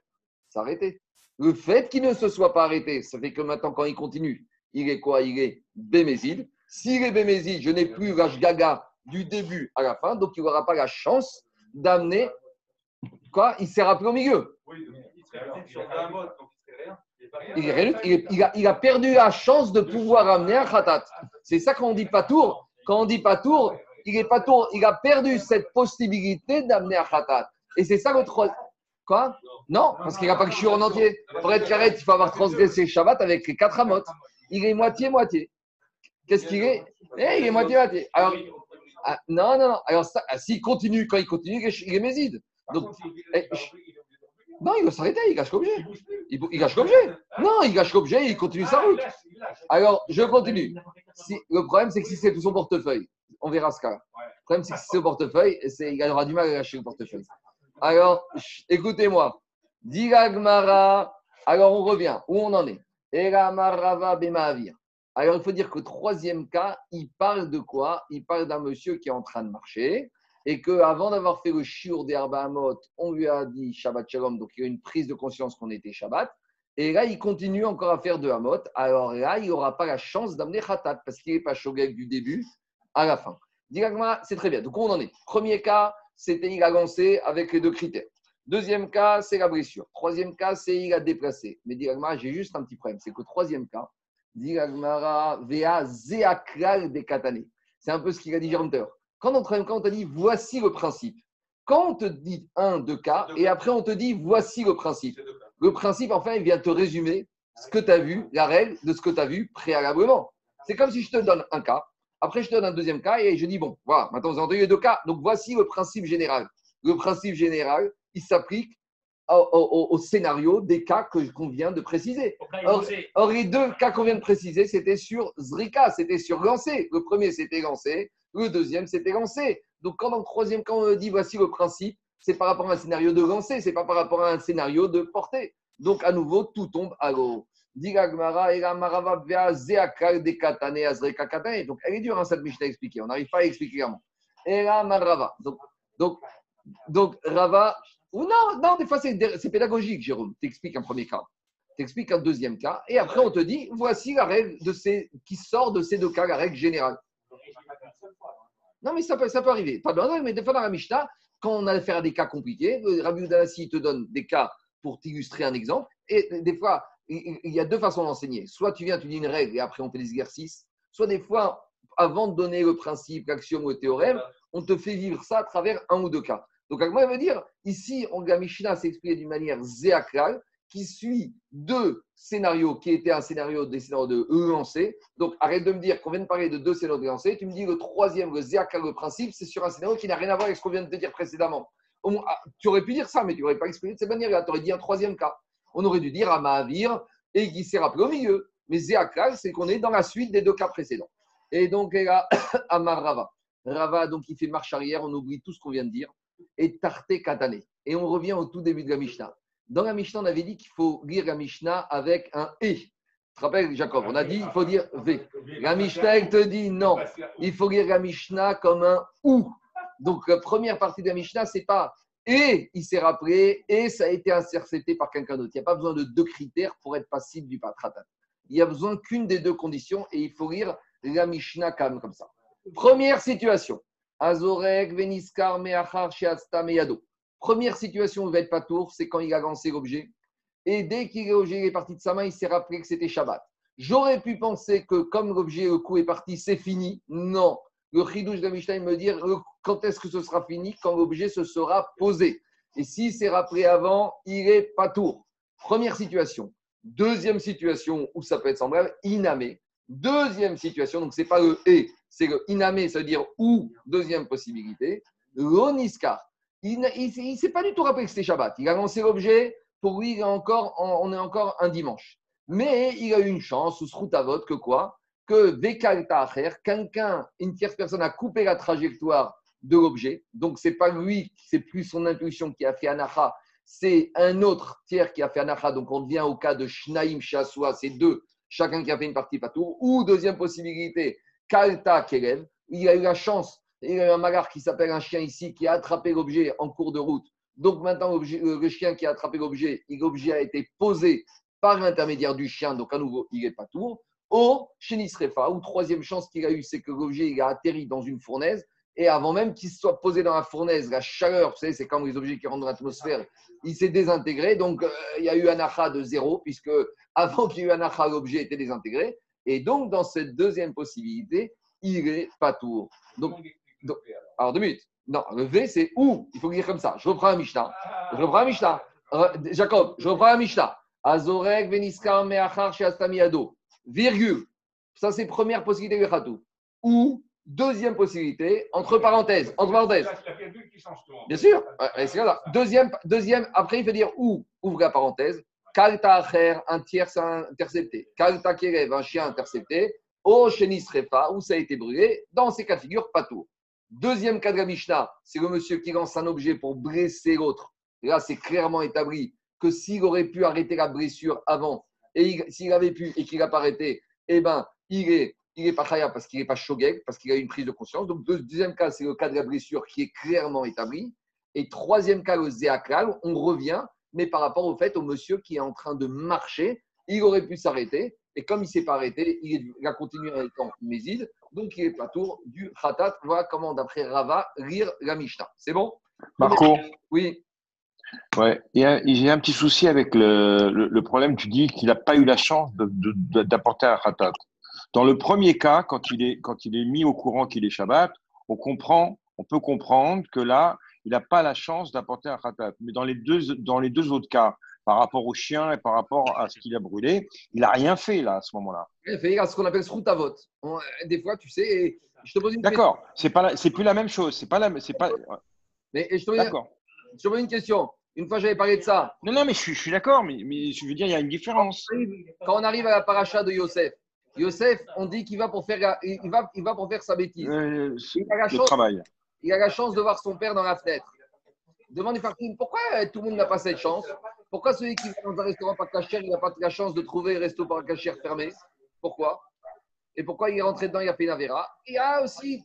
S'arrêter. Le fait qu'il ne se soit pas arrêté, ça fait que maintenant, quand il continue, il est quoi? Il est Bémézide. S'il est Bémézide, je n'ai plus l'âge gaga du début à la fin, donc il n'aura pas la chance d'amener. Quoi? Il s'est rappelé au milieu. Il, a, il, a, perdu la chance de pouvoir amener un khatat. C'est ça qu'on dit pas tour. Quand on dit pas tour, il est pas tour. Il a perdu cette possibilité d'amener un khatat. Et c'est ça le troisième. Quoi? Non, parce qu'il n'a pas que je en entier. Pour être carré, il faut avoir transgressé Shabbat avec les quatre amotes. Il est moitié-moitié. Qu'est-ce qu'il est? Eh, Il est moitié-moitié. Alors, ah, non, non, non. Alors, ah, s'il continue, quand il continue, il est méside. Donc, eh, non, il va s'arrêter, il gâche l'objet. Il, il, gâche l'objet. Non, il gâche l'objet, il continue sa route. Alors, je continue. Si, le problème, c'est que si c'est tout son portefeuille, on verra ce cas. Le problème, c'est que si c'est au portefeuille, il aura du mal à lâcher le portefeuille. Alors, écoutez-moi. Diragmara. Alors, on revient. Où on en est? Alors, il faut dire que troisième cas, il parle de quoi? Il parle d'un monsieur qui est en train de marcher et qu'avant d'avoir fait le shiur des Arbaamot, on lui a dit Shabbat Shalom, donc il y a une prise de conscience qu'on était Shabbat. Et là, il continue encore à faire de Hamot. Alors là, il n'aura pas la chance d'amener Khatat parce qu'il n'est pas Shogeg du début à la fin. c'est très bien. Donc, on en est. Premier cas, c'était il a lancé avec les deux critères. Deuxième cas, c'est la blessure. Troisième cas, c'est il a déplacé. Mais Diragmara, j'ai juste un petit problème. C'est que troisième cas, Diragmara, Vea Zeakral de Katane. C'est un peu ce qu'il a dit Jérôme Quand troisième cas, on t'a dit voici le principe. Quand on te dit un, deux cas, et après on te dit voici le principe. Le principe, enfin, il vient te résumer ce que tu as vu, la règle de ce que tu as vu préalablement. C'est comme si je te donne un cas, après je te donne un deuxième cas et je dis bon, voilà, maintenant vous avez entendu les deux cas, donc voici le principe général. Le principe général, il s'applique au, scénario des cas qu'on vient de préciser. Or, les deux cas qu'on vient de préciser, c'était sur Zrika, c'était sur lancé. Le premier, c'était lancé. Le deuxième, c'était lancé. Donc, quand dans le troisième cas, on dit voici le principe, c'est par rapport à un scénario de lancé, c'est pas par rapport à un scénario de portée. Donc, à nouveau, tout tombe à l'eau. Donc, elle est dure, hein, cette Mishnah à expliquer. On n'arrive pas à expliquer clairement. Donc, donc, donc, Rava, ou non, non, des fois c'est pédagogique, Jérôme. Tu expliques un premier cas, tu expliques un deuxième cas, et après on te dit voici la règle de ces, qui sort de ces deux cas, la règle générale. Non, mais ça peut, arriver. Pas de mais des fois dans la Mishnah, quand on a affaire à des cas compliqués, Rabbi Udanasi te donne des cas pour t'illustrer un exemple, et des fois, il y a deux façons d'enseigner. Soit tu viens, tu dis une règle, et après on fait des exercices, soit des fois, avant de donner le principe, l'axiome ou le théorème, on te fait vivre ça à travers un ou deux cas. Donc, Agma veut dire, ici, on, la Mishnah s'est expliqué d'une manière zéaklal, qui suit deux scénarios qui étaient un scénario des scénarios de lancé. Donc, arrête de me dire qu'on vient de parler de deux scénarios de lancé. Tu me dis le troisième, le zéaklal, le principe, c'est sur un scénario qui n'a rien à voir avec ce qu'on vient de te dire précédemment. Ah, tu aurais pu dire ça, mais tu n'aurais pas expliqué de cette manière-là. Tu aurais dit un troisième cas. On aurait dû dire à et qui s'est rappelé au milieu. Mais zéaklal, c'est qu'on est dans la suite des deux cas précédents. Et donc, là, à Marava. Rava, donc il fait marche arrière, on oublie tout ce qu'on vient de dire, et Tarte Katane. Et on revient au tout début de la Mishnah. Dans la Mishnah, on avait dit qu'il faut lire la Mishnah avec un E. Tu te rappelles, Jacob On a dit qu'il faut dire V. La Mishnah, elle te dit non. Il faut lire la Mishnah comme un OU. Donc, la première partie de la Mishnah, c'est pas et il s'est rappelé et ça a été intercepté par quelqu'un d'autre. Il n'y a pas besoin de deux critères pour être passible du patratat. Il n'y a besoin qu'une des deux conditions et il faut lire la Mishnah comme, comme ça. Première situation. Azorek, Veniskar, Meachar, Shiasta, Meyado. Première situation où il va être pas tour, c'est quand il a lancé l'objet. Et dès qu'il est parti de sa main, il s'est rappelé que c'était Shabbat. J'aurais pu penser que comme l'objet, le coup est parti, c'est fini. Non. Le chidouche de Mishnah, me dit quand est-ce que ce sera fini? Quand l'objet se sera posé. Et s'il s'est rappelé avant, il est pas tour. Première situation. Deuxième situation où ça peut être semblable, inamé. Deuxième situation, donc c'est pas le et, c'est le inamé, ça veut dire ou. Deuxième possibilité. L'oniskar. Il ne s'est pas du tout rappelé que c'était Shabbat. Il a lancé l'objet. Pour lui, encore, on est encore un dimanche. Mais il a eu une chance, ou ce vote, que quoi? Que Vekalta quelqu'un, une tierce personne a coupé la trajectoire de l'objet. Donc, c'est pas lui, c'est plus son intuition qui a fait Anacha, c'est un autre tiers qui a fait Anacha. Donc, on vient au cas de Shnaim Shaswa, c'est deux, chacun qui a fait une partie patour. Ou, deuxième possibilité, Kalta Kerev, il a eu la chance, il a eu un magar qui s'appelle un chien ici, qui a attrapé l'objet en cours de route. Donc, maintenant, le chien qui a attrapé l'objet, l'objet a été posé par l'intermédiaire du chien, donc à nouveau, il est patour. Ou, Shenisrefa, ou troisième chance qu'il a eu, c'est que l'objet a atterri dans une fournaise et avant même qu'il soit posé dans la fournaise, la chaleur, vous savez, c'est comme les objets qui rentrent dans l'atmosphère, il s'est désintégré. Donc, euh, il y a eu un achat de zéro, puisque avant qu'il y ait eu un achat, l'objet était désintégré. Et donc, dans cette deuxième possibilité, il est pas tour. Donc, alors, deux minutes. Non, le V, c'est où? Il faut dire comme ça. Je reprends un Mishnah. Je reprends un Mishnah. Jacob, je reprends un Mishnah. Azorek, Veniskar, Meachar, Sheastamiado. Virgule. Ça, c'est première possibilité de Khatou. Ou Deuxième possibilité, entre parenthèses, entre parenthèses. Bien sûr. Deuxième, deuxième, après il veut dire où, ouvre la parenthèse, Kalta Acher, un tiers intercepté. Kalta Kerev, un chien intercepté. O Shenis Refa, où ça a été brûlé? Dans ces cas de figure, pas tout. Deuxième cas de la Mishnah, c'est le monsieur qui lance un objet pour blesser l'autre. Là, c'est clairement établi que s'il aurait pu arrêter la blessure avant, et s'il avait pu et qu'il n'a pas arrêté, eh ben, il est il n'est pas khaya parce qu'il n'est pas shogeg, parce qu'il a une prise de conscience. Donc, deuxième cas, c'est le cas de la blessure qui est clairement établi. Et troisième cas, le zéaklal, on revient, mais par rapport au fait au monsieur qui est en train de marcher, il aurait pu s'arrêter. Et comme il ne s'est pas arrêté, il, a continué en méside. Donc, il est pas tour du khatat. Voilà comment, d'après Rava, lire la Mishnah. C'est bon? Marco Oui. Ouais, il y, a, un petit souci avec le, problème. Tu dis qu'il n'a pas eu la chance d'apporter un khatat. Dans le premier cas, quand il est, quand il est mis au courant qu'il est Shabbat, on comprend, on peut comprendre que là, il n'a pas la chance d'apporter un khatat. Mais dans les, deux, dans les deux autres cas, par rapport au chien et par rapport à ce qu'il a brûlé, il n'a rien fait là à ce moment-là. Il a fait ce qu'on appelle sroutavot. Des fois, tu sais, je te pose une D'accord, c'est pas c'est plus la même chose. C'est pas la, c'est pas. Mais je te pose, je te pose une question. Une fois, j'avais parlé de ça. Non, non, mais je suis, je suis d'accord, mais, mais je veux dire, il y a une différence. Quand on arrive à la paracha de Yosef, Yosef, on dit qu'il va pour faire, il va, il va pour faire sa bêtise. Euh, il, a la chance, travail. il a la chance de voir son père dans la fenêtre. Demande pourquoi tout le monde n'a pas cette chance? Pourquoi celui qui va dans un restaurant par cachère, il n'a pas la chance de trouver un resto par cachère fermé? Pourquoi? Et pourquoi il est rentré dedans, il a fait une avéra Il y a aussi.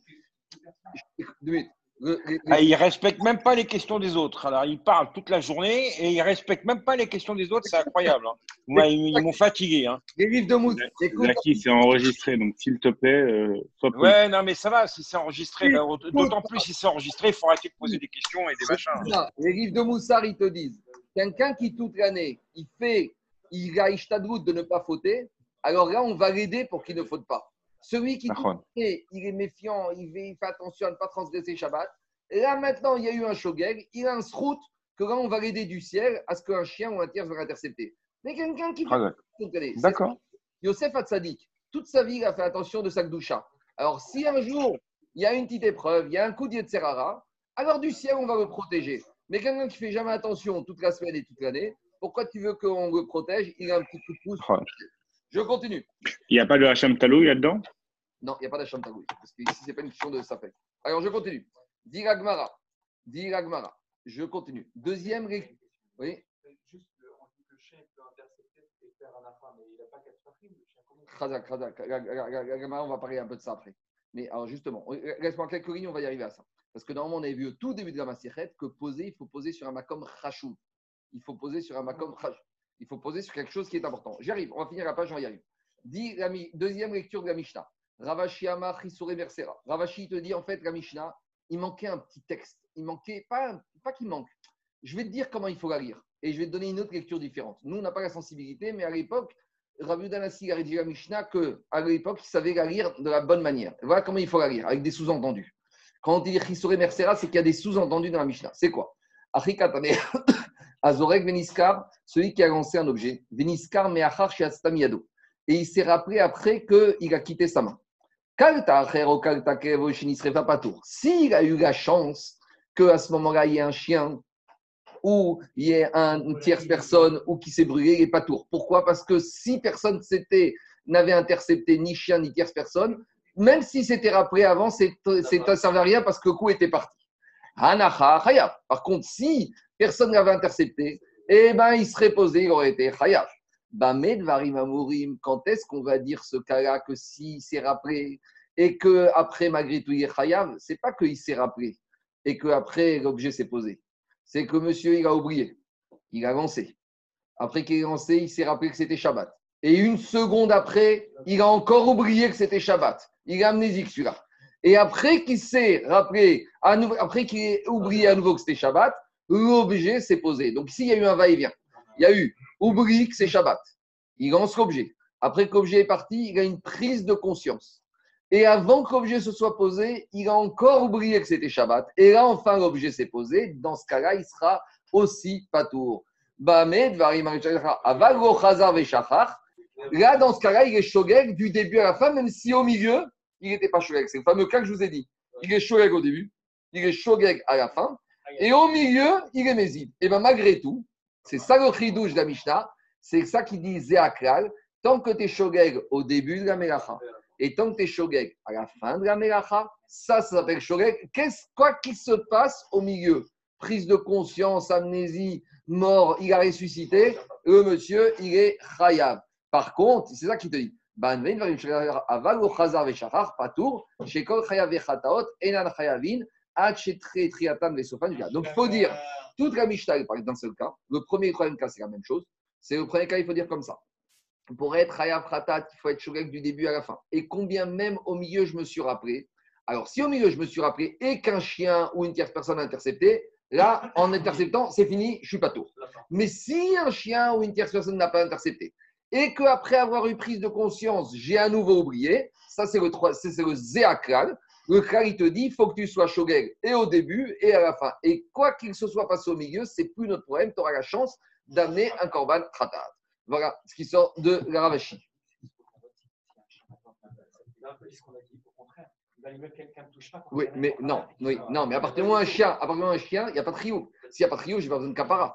Ah, il ne respecte même pas les questions des autres. Alors, il parle toute la journée et il ne respecte même pas les questions des autres. C'est incroyable. Hein. Moi, ils, m'ont fatigué. Hein. Les livres de Mousse. Jackie, c'est enregistré. Donc, s'il te plaît, euh, sois Ouais, non, mais ça va. Si c'est enregistré, d'autant plus si c'est enregistré, il faut arrêter de poser des questions et des machins. Les livres de Moussard, ils te disent quelqu'un qui, toute l'année, il fait, il a doute de ne pas fauter, alors là, on va l'aider pour qu'il ne faute pas. Celui qui est, il est méfiant, il fait attention à ne pas transgresser Shabbat. Là, maintenant, il y a eu un shogeg, il a un srout, que là, on va l'aider du ciel à ce qu'un chien ou un tiers soit intercepté. Mais quelqu'un qui. Ah D'accord. Yosef Hatzadik, toute sa vie, il a fait attention de sa doucha. Alors, si un jour, il y a une petite épreuve, il y a un coup de Serrara, alors du ciel, on va le protéger. Mais quelqu'un qui fait jamais attention toute la semaine et toute l'année, pourquoi tu veux qu'on le protège? Il a un petit coup de pouce. Je continue. Il n'y a pas de Hacham Talou là-dedans Non, il n'y a pas d'Hacham Talou. Parce que ici, ce n'est pas une question de sapek. Alors, je continue. Dit l'Agmara. Je continue. Deuxième. ré- Oui. Juste, le- on dit que le chien peut intercepter et faire un affaire, mais il n'a pas quatre patrines, le chien. Comment Khazak, Khazak. On va parler un peu de ça après. Mais alors justement, laisse-moi quelques lignes, on va y arriver à ça. Parce que normalement, on avait vu au tout début de la Masichet que poser, il faut poser sur un makom chachou. Il faut poser sur un makom chachou. Il faut poser sur quelque chose qui est important. J'y arrive, on va finir la page, on y arriver. Dit la mi- deuxième lecture de la Mishnah. Ravashi Amar Chisore Mersera. Ravashi te dit en fait, la Mishnah, il manquait un petit texte. Il manquait, pas, pas qu'il manque. Je vais te dire comment il faut la lire. Et je vais te donner une autre lecture différente. Nous, on n'a pas la sensibilité, mais à l'époque, Rabbi Danassi a rédigé la Mishnah que à l'époque, il savait la lire de la bonne manière. Voilà comment il faut la lire, avec des sous-entendus. Quand on dit Chisore Mersera, c'est qu'il y a des sous-entendus dans la Mishnah. C'est quoi Azorek Veniskar, celui qui a lancé un objet. Veniskar Meachar Shiatstam Yado. Et il s'est rappelé après qu'il a quitté sa main. Kalta Kalta Kevo Patour. S'il a eu la chance qu'à ce moment-là, il y ait un chien ou il y ait un- une tierce personne ou qui s'est brûlé, il n'est pas tour. Pourquoi? Parce que si personne n'avait intercepté ni chien ni tierce personne, même si c'était rappelé avant, ça ne servait à rien parce que le coup était parti. Par contre, si personne n'avait intercepté, eh ben, il serait posé, il aurait été Amurim, quand est-ce qu'on va dire ce cas-là que si s'est rappelé et que après malgré tout il est Chayav, c'est pas qu'il s'est rappelé et que après l'objet s'est posé c'est que monsieur, il a oublié. Il a lancé. Après qu'il ait lancé, il s'est rappelé que c'était Shabbat. Et une seconde après, il a encore oublié que c'était Shabbat. Il a amnésique celui-là. Et après qu'il s'est rappelé, après qu'il ait oublié à nouveau que c'était Shabbat, l'objet s'est posé. Donc ici, il y a eu un va-et-vient. Il y a eu oublie que c'est Shabbat. Il lance l'objet. Après que l'objet est parti, il a une prise de conscience. Et avant que l'objet se soit posé, il a encore oublié que c'était Shabbat. Et là, enfin, l'objet s'est posé. Dans ce cas-là, il sera aussi patour. Là, dans ce cas-là, il est shogeg du début à la fin, même si au milieu, il n'était pas shogeg. C'est le fameux cas que je vous ai dit. Il est shogeg au début, il est shogeg à la fin, et au milieu, il est méside. Et bien, malgré tout, c'est ça le chidouche Mishnah, c'est ça qui dit Zéakral, tant que tu es shogeg au début de la Melacha, et tant que tu es shogeg à la fin de la Melacha, ça, ça s'appelle shogeg. Qu'est-ce, quoi qu'il se passe au milieu? Prise de conscience, amnésie, mort, il a ressuscité, le monsieur, il est chayav. Par contre, c'est ça qui te dit. Donc, il faut dire, toute la Mishnah, parle d'un seul cas. Le premier et le troisième cas, c'est la même chose. C'est le premier cas, il faut dire comme ça. Pour être chayav khatat, il faut être shogeg du début à la fin. Et combien même au milieu je me suis rappelé Alors, si au milieu je me suis rappelé et qu'un chien ou une tierce personne a intercepté, là, en interceptant, c'est fini, je suis pas tour. Mais si un chien ou une tierce personne n'a pas intercepté et qu'après avoir eu prise de conscience, j'ai à nouveau oublié, ça c'est le, c'est le zéakral. Le kral, il te dit, il faut que tu sois shogeg et au début et à la fin. Et quoi qu'il se soit passé au milieu, c'est plus notre problème. Tu auras la chance d'amener un korban khatat. Voilà ce qui sort de la Ravashi. Oui, mais non, oui, non, mais à partir du moment où un chien, à partir un chien, il n'y a pas de trio. S'il n'y a pas de trio, j'ai pas besoin de capara.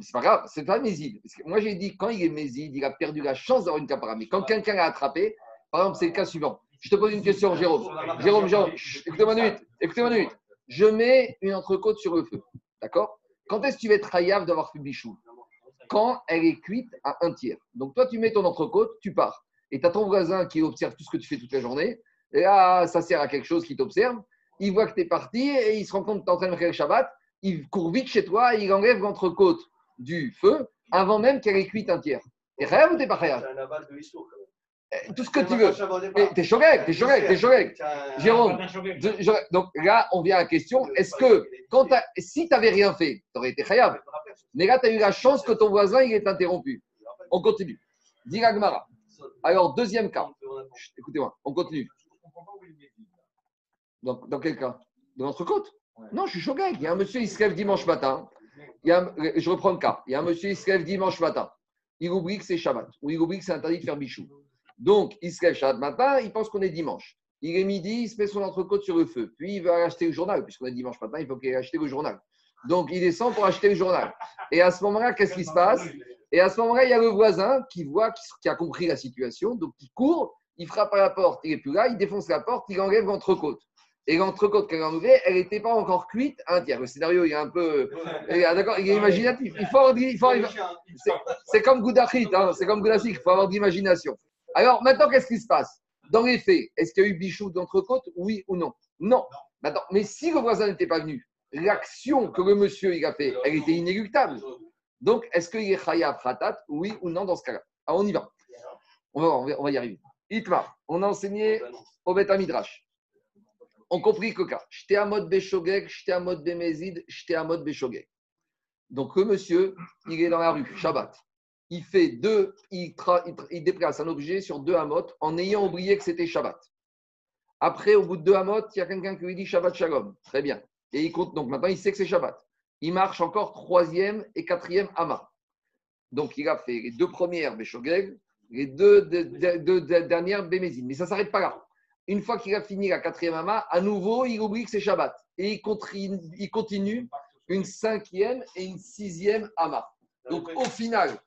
C'est pas grave, c'est pas que moi, j'ai dit, quand il est méside, il a perdu la chance d'avoir une capara. Mais quand quelqu'un l'a attrapé, par exemple, c'est le cas suivant. Je te pose une question, Jérôme. Jérôme, Jérôme, écoutez-moi une minute. Écoutez-moi une minute. Je mets une entrecôte sur le feu. D'accord? Quand est-ce que tu vas être hayav d'avoir fait bichou Quand elle est cuite à un tiers. Donc, toi, tu mets ton entrecôte, tu pars. Et tu as ton voisin qui observe tout ce que tu fais toute la journée. Et là, ça sert à quelque chose qui t'observe. Il voit que tu es parti et il se rend compte que tu es en train de faire le Shabbat. Il court vite chez toi et il enlève l'entrecôte du feu avant même qu'elle ait cuite un tiers. T'es hayav ou t'es pas même. Eh, Tout ce que tu veux. T'es shogeg, t'es shogeg, t'es. Tiens, Jérôme, donc là, on vient à la question est-ce que quand si tu n'avais rien fait, tu aurais été chayav Mais là, tu as eu la chance que ton voisin il est interrompu. On continue. Gemara. Alors, deuxième cas. Écoutez-moi, on continue. Dans, dans quel cas? De l'entrecôte? Ouais. Non, je suis shogeg. Il y a un monsieur, il se lève dimanche matin. Il je reprends le cas. Il y a un monsieur, il se lève dimanche matin. Il oublie que c'est Shabbat. Ou il oublie que c'est interdit de faire bichou. Donc, il se lève Shabbat matin, il pense qu'on est dimanche. Il est midi, il se met son entrecôte sur le feu. Puis, il va acheter le journal. Puisqu'on est dimanche matin, il faut qu'il acheter le journal. Donc, il descend pour acheter le journal. Et à ce moment-là, qu'est-ce qui se passe? Et à ce moment-là, il y a le voisin qui voit, qui, a compris la situation, donc qui court il frappe à la porte, il n'est plus là, il défonce la porte, il enlève l'entrecôte. Et l'entrecôte qu'elle a enlevée, elle n'était pas encore cuite un tiers. Le scénario, il est un peu. est- D'accord, il est imaginatif. Il faut, il faut, c'est- comme Goudachit, hein, c'est comme Goudachit, il faut avoir de l'imagination. Alors, maintenant, qu'est-ce qui se passe? Dans les faits, est-ce qu'il y a eu bichou d'entrecôte? Oui ou non? Non. Maintenant, mais si le voisin n'était pas venu, l'action que le monsieur il a fait, elle était inéluctable. Donc, est-ce qu'il est Chayav Khatat? Oui ou non dans ce cas-là? Alors, on y va. On va, on va, y arriver. Itmar, on a enseigné au Beth Midrash. On compris que cas. J'étais à mode Beshogeg, j'étais à mode Bemezid, j'étais à mode Beshogeg. Donc, le monsieur, il est dans la rue, Shabbat. Il fait deux, il, il déplace un objet sur deux hamotes en ayant oublié que c'était Shabbat. Après, au bout de deux hamotes, il y a quelqu'un qui lui dit Shabbat Shalom. Très bien. Et il compte, donc maintenant, il sait que c'est Shabbat. Il marche encore troisième et quatrième Hama. Donc, il a fait les deux premières Beshogeg, les deux, de- de- de- de- dernières Bémézine. Mais ça ne s'arrête pas là. Une fois qu'il a fini la quatrième Hama, à nouveau, il oublie que c'est Shabbat. Et il continue, une cinquième et une sixième Hama. Donc, au final,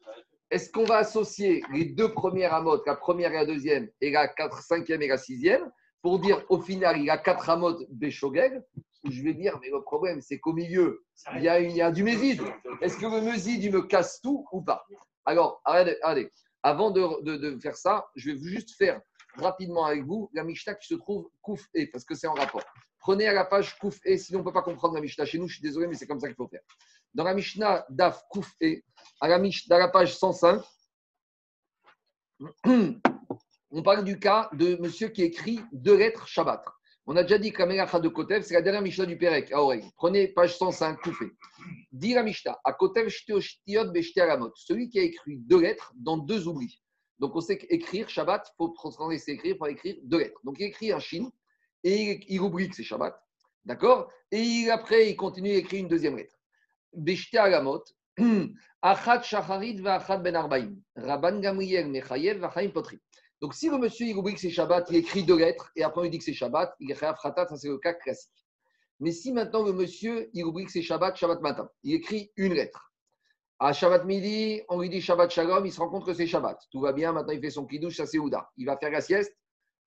est-ce qu'on va associer les deux premières Hamot, la première et la deuxième, et la quatre, cinquième et la sixième, pour dire au final, il y a quatre Hamot Beshogeg? Je vais dire, mais le problème, c'est qu'au milieu, il y, a, du Mézid. Est-ce que le Mézid, il me casse tout ou pas? Alors, allez, allez. avant de faire ça, je vais juste faire rapidement avec vous la Mishnah qui se trouve Kouf E, parce que c'est en rapport. Prenez à la page Kouf E, sinon on ne peut pas comprendre la Mishnah chez nous, je suis désolé, mais c'est comme ça qu'il faut faire. Dans la Mishnah Daf Kouf E, à la, dans la page 105, on parle du cas de monsieur qui écrit deux lettres Shabbat. On a déjà dit que la de Kotev, c'est la dernière Mishnah du Pérec, à oreille. Prenez page 105, Koufé. Dit la Mishnah, à Kotev celui qui a écrit deux lettres dans deux oublis. Donc on sait qu'écrire Shabbat, il faut transformer c'est écrire, faut écrire deux lettres. Donc il écrit un Shin et il, oublie que c'est Shabbat. D'accord? Et il- après, il continue à écrire une deuxième lettre. Beshte Alamot, Achat Shacharit Vachat Ben Arbaim, Rabban Gamriel Mechayev Vachaim Potri. Donc, si le monsieur il oublie que c'est Shabbat, il écrit deux lettres et après on lui dit que c'est Shabbat, il Chayav Khatat, ça c'est le cas classique. Mais si maintenant le monsieur il oublie que c'est Shabbat, Shabbat matin, il écrit une lettre. À Shabbat midi, on lui dit Shabbat Shalom, il se rend compte que c'est Shabbat. Tout va bien, maintenant il fait son kiddush, ça c'est Ouda. Il va faire la sieste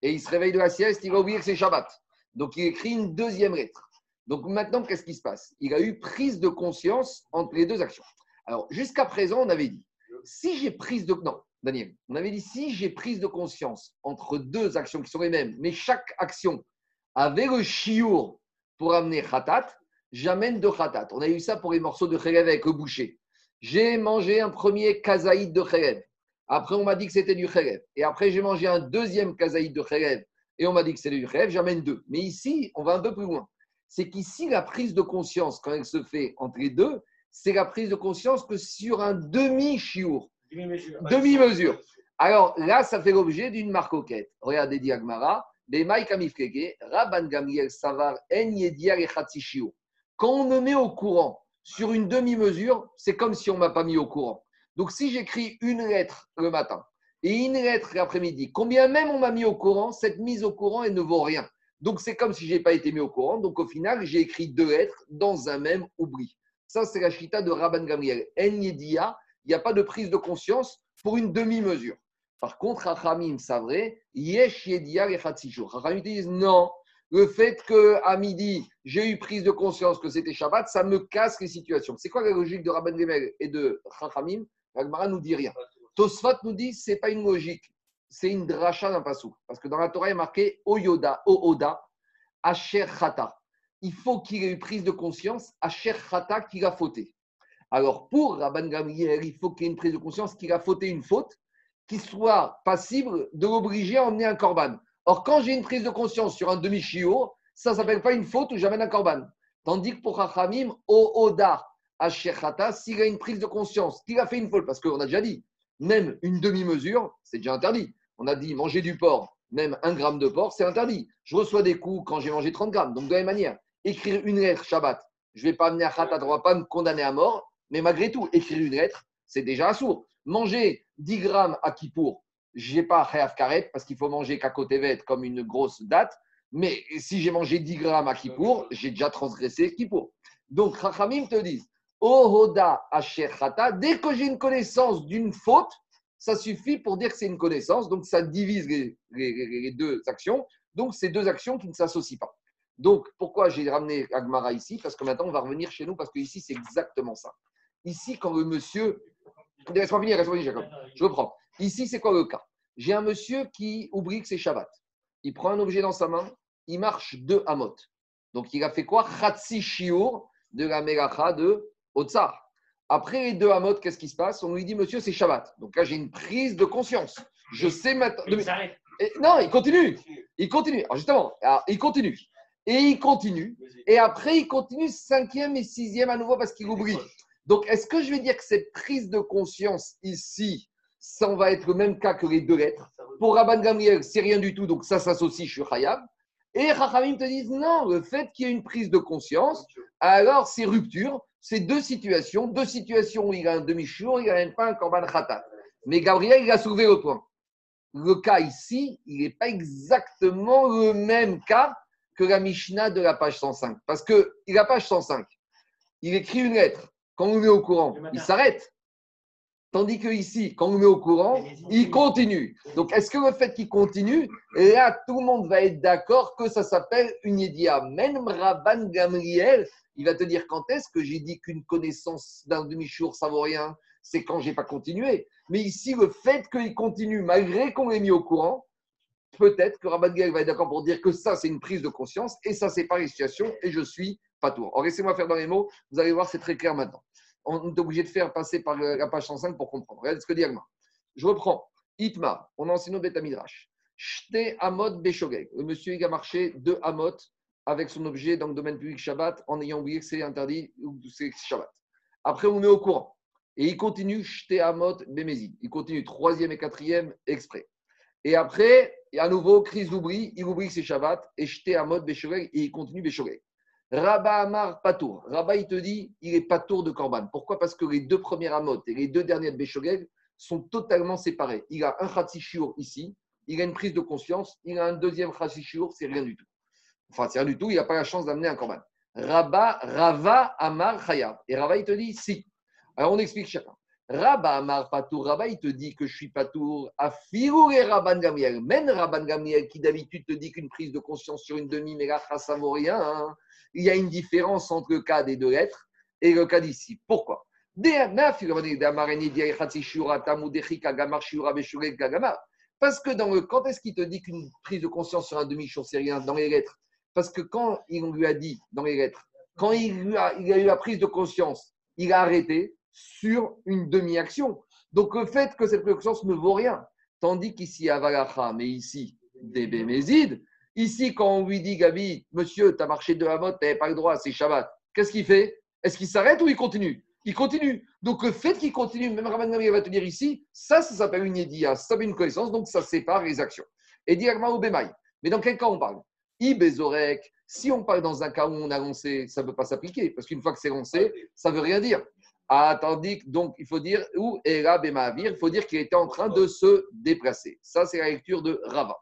et il se réveille de la sieste, il va oublier que c'est Shabbat. Donc il écrit une deuxième lettre. Donc maintenant, qu'est-ce qui se passe? Il a eu prise de conscience entre les deux actions. Alors, jusqu'à présent, on avait dit, si j'ai prise de... Non, Daniel, on avait dit, si j'ai prise de conscience entre deux actions qui sont les mêmes, mais chaque action avait le chiour pour amener khatat, j'amène de khatat. On a eu ça pour les morceaux de khélev avec le boucher. J'ai mangé un premier kazaïd de khélev. Après, on m'a dit que c'était du khélev. Et après, j'ai mangé un deuxième kazaïd de khélev. Et on m'a dit que c'était du khélev, j'amène deux. Mais ici, on va un peu plus loin. C'est qu'ici, la prise de conscience, quand elle se fait entre les deux, c'est la prise de conscience que sur un demi-chiour, demi-mesure. Alors là, ça fait l'objet d'une marcoquette. Regardez Diagmara, Rabban Gamliel Savar. Quand on me met au courant sur une demi-mesure, c'est comme si on ne m'a pas mis au courant. Donc si j'écris une lettre le matin et une lettre l'après-midi, combien même on m'a mis au courant, cette mise au courant, elle ne vaut rien. Donc c'est comme si je n'ai pas été mis au courant. Donc au final, j'ai écrit deux lettres dans un même oubli. Ça, c'est la chita de Rabban Gamliel. En Yedia, il n'y a pas de prise de conscience pour une demi-mesure. Par contre, Rachamim, c'est vrai, Yesh Yedia et. Rachamim disent non, le fait qu'à midi, j'ai eu prise de conscience que c'était Shabbat, ça me casse les situations. C'est quoi la logique de Rabban Gamliel et de Rachamim L'Agmara nous dit rien. Tosfat nous dit c'est pas une logique, c'est une dracha d'un pasou. Parce que dans la Torah, il est marqué Oyoda, Ooda, Asher Chata. Il faut qu'il ait eu prise de conscience, Asher Chata, qu'il a fauté. Alors, pour Rabban Gamliel, il faut qu'il ait une prise de conscience qu'il a fauté une faute, qui soit passible de l'obliger à emmener un korban. Or, quand j'ai une prise de conscience sur un demi-chiot, ça ne s'appelle pas une faute où j'amène un korban. Tandis que pour Rachamim, o Oda, Ashechata, s'il a une prise de conscience qu'il a fait une faute, parce qu'on a déjà dit, même une demi-mesure, c'est déjà interdit. On a dit manger du porc, même un gramme de porc, c'est interdit. Je reçois des coups quand j'ai mangé 30 grammes. Donc, de la même manière, écrire une lettre Shabbat, je ne vais pas amener à Khatat, on ne va pas me condamner à mort, mais malgré tout, écrire une lettre, c'est déjà un sourd. Manger 10 grammes à Kippour, je n'ai pas à Karet parce qu'il faut manger Kakotevet comme une grosse date. Mais si j'ai mangé 10 grammes à Kippour, j'ai déjà transgressé Kippour. Donc, Rachamim te disent, Ohoda Asher Chata, dès que j'ai une connaissance d'une faute, ça suffit pour dire que c'est une connaissance. Donc, ça divise les, les- les- les deux actions. Donc, c'est deux actions qui ne s'associent pas. Donc, pourquoi j'ai ramené Agmara ici? Parce que maintenant, on va revenir chez nous, parce que ici, c'est exactement ça. Ici, quand le monsieur. Laisse-moi finir, laisse-moi finir, Jacob. Je reprends. Ici, c'est quoi le cas? J'ai un monsieur qui oublie que c'est Shabbat. Il prend un objet dans sa main, il marche deux amot. Donc, il a fait quoi? Khatsi shiur de la Melacha de Otsar. Après les deux amot, qu'est-ce qui se passe? On lui dit, monsieur, c'est Shabbat. Donc là, j'ai une prise de conscience. Je sais maintenant. Il s'arrête. Et- non, il continue. Il continue. Alors justement, alors, il continue. Et il continue. Et après, il continue cinquième et sixième à nouveau parce qu'il oublie. Donc, est-ce que je vais dire que cette prise de conscience ici, ça on va être le même cas que les deux lettres Pour Rabban Gamriel, c'est rien du tout, donc ça s'associe, je suis Khayab. Et Rachamim te disent non, le fait qu'il y ait une prise de conscience, alors c'est rupture, c'est deux situations, deux situations où il a un demi-jour, il a même pas un korban khatat. Mais Gabriel, il a soulevé le point. Le cas ici, il n'est pas exactement le même cas que la Mishnah de la page 105. Parce que la page 105, il écrit une lettre. Quand on met au courant, il s'arrête. Tandis que ici, quand on met au courant, il continue. Donc, est-ce que le fait qu'il continue, là, tout le monde va être d'accord que ça s'appelle une Yedia. Même Rabban Gamriel, il va te dire quand est-ce que j'ai dit qu'une connaissance d'un demi-jour, ça vaut rien? C'est quand j'ai pas continué. Mais ici, le fait qu'il continue, malgré qu'on l'ait mis au courant, peut-être que Rabban Gamriel va être d'accord pour dire que ça, c'est une prise de conscience et ça, c'est pas les situations et je suis pas tout. Alors, laissez-moi faire dans les mots, vous allez voir, c'est très clair maintenant. On est obligé de faire passer par euh, la page 105 pour comprendre. Regardez ce que dit Agma. Je reprends. Itma, on a enseigné au Betamidrash. Shte Amot Beshogeg. Le monsieur, il a marché deux Amot avec son objet dans le domaine public Shabbat en ayant oublié que c'est interdit ou que c'est Shabbat. Après, on met au courant. Et il continue Shte Amot Bemezid. Il continue troisième et quatrième exprès. Et après, à nouveau, crise d'oubli. Il oublie que c'est Shabbat et Shte Amot Beshogeg et il continue Beshogeg. Rabba Amar Patour. Rabba, il te dit, il est Patour de Korban. Pourquoi? Parce que les deux premières Amot et les deux dernières de sont totalement séparés. Il a un Khatsishur ici, il a une prise de conscience, il a un deuxième Khatsishur, c'est rien du tout. Enfin, c'est rien du tout, il n'a pas la chance d'amener un Korban. Rabba, Rava Amar Chayav. Et Rabba, il te dit, si. Alors, on explique chacun. Rabba Amar Patour, Rabba, il te dit que je suis Patour. À Firou et Rabban Gamriel. Même Rabban Gamriel qui d'habitude te dit qu'une prise de conscience sur une demi, mais là, ça vaut rien. hein. Il y a une différence entre le cas des deux lettres et le cas d'ici. Pourquoi? Parce que dans le, quand est-ce qu'il te dit qu'une prise de conscience sur un demi-jour, c'est rien dans les lettres? Parce que quand il lui a dit dans les lettres, quand il, a eu la prise de conscience, il a arrêté sur une demi-action. Donc le fait que cette prise de conscience ne vaut rien. Tandis qu'ici, à Valacha, mais ici, des Bémézides, ici, quand on lui dit, Gabi, monsieur, tu as marché de la mode, tu n'avais pas le droit, c'est Shabbat, qu'est-ce qu'il fait? Est-ce qu'il s'arrête ou il continue? Il continue. Donc le fait qu'il continue, même Rabban Gamliel va te dire ici, ça, ça s'appelle une édia, ça s'appelle une connaissance, donc ça sépare les actions. Et diagma ou bémaï. Mais dans quel cas on parle? Ibezorek, si on parle dans un cas où on a lancé, ça ne peut pas s'appliquer, parce qu'une fois que c'est lancé, ça ne veut rien dire. Ah, tandis que, donc, il faut dire, ou Era Bemavir, il faut dire qu'il était en train de se déplacer. Ça, c'est la lecture de Rava.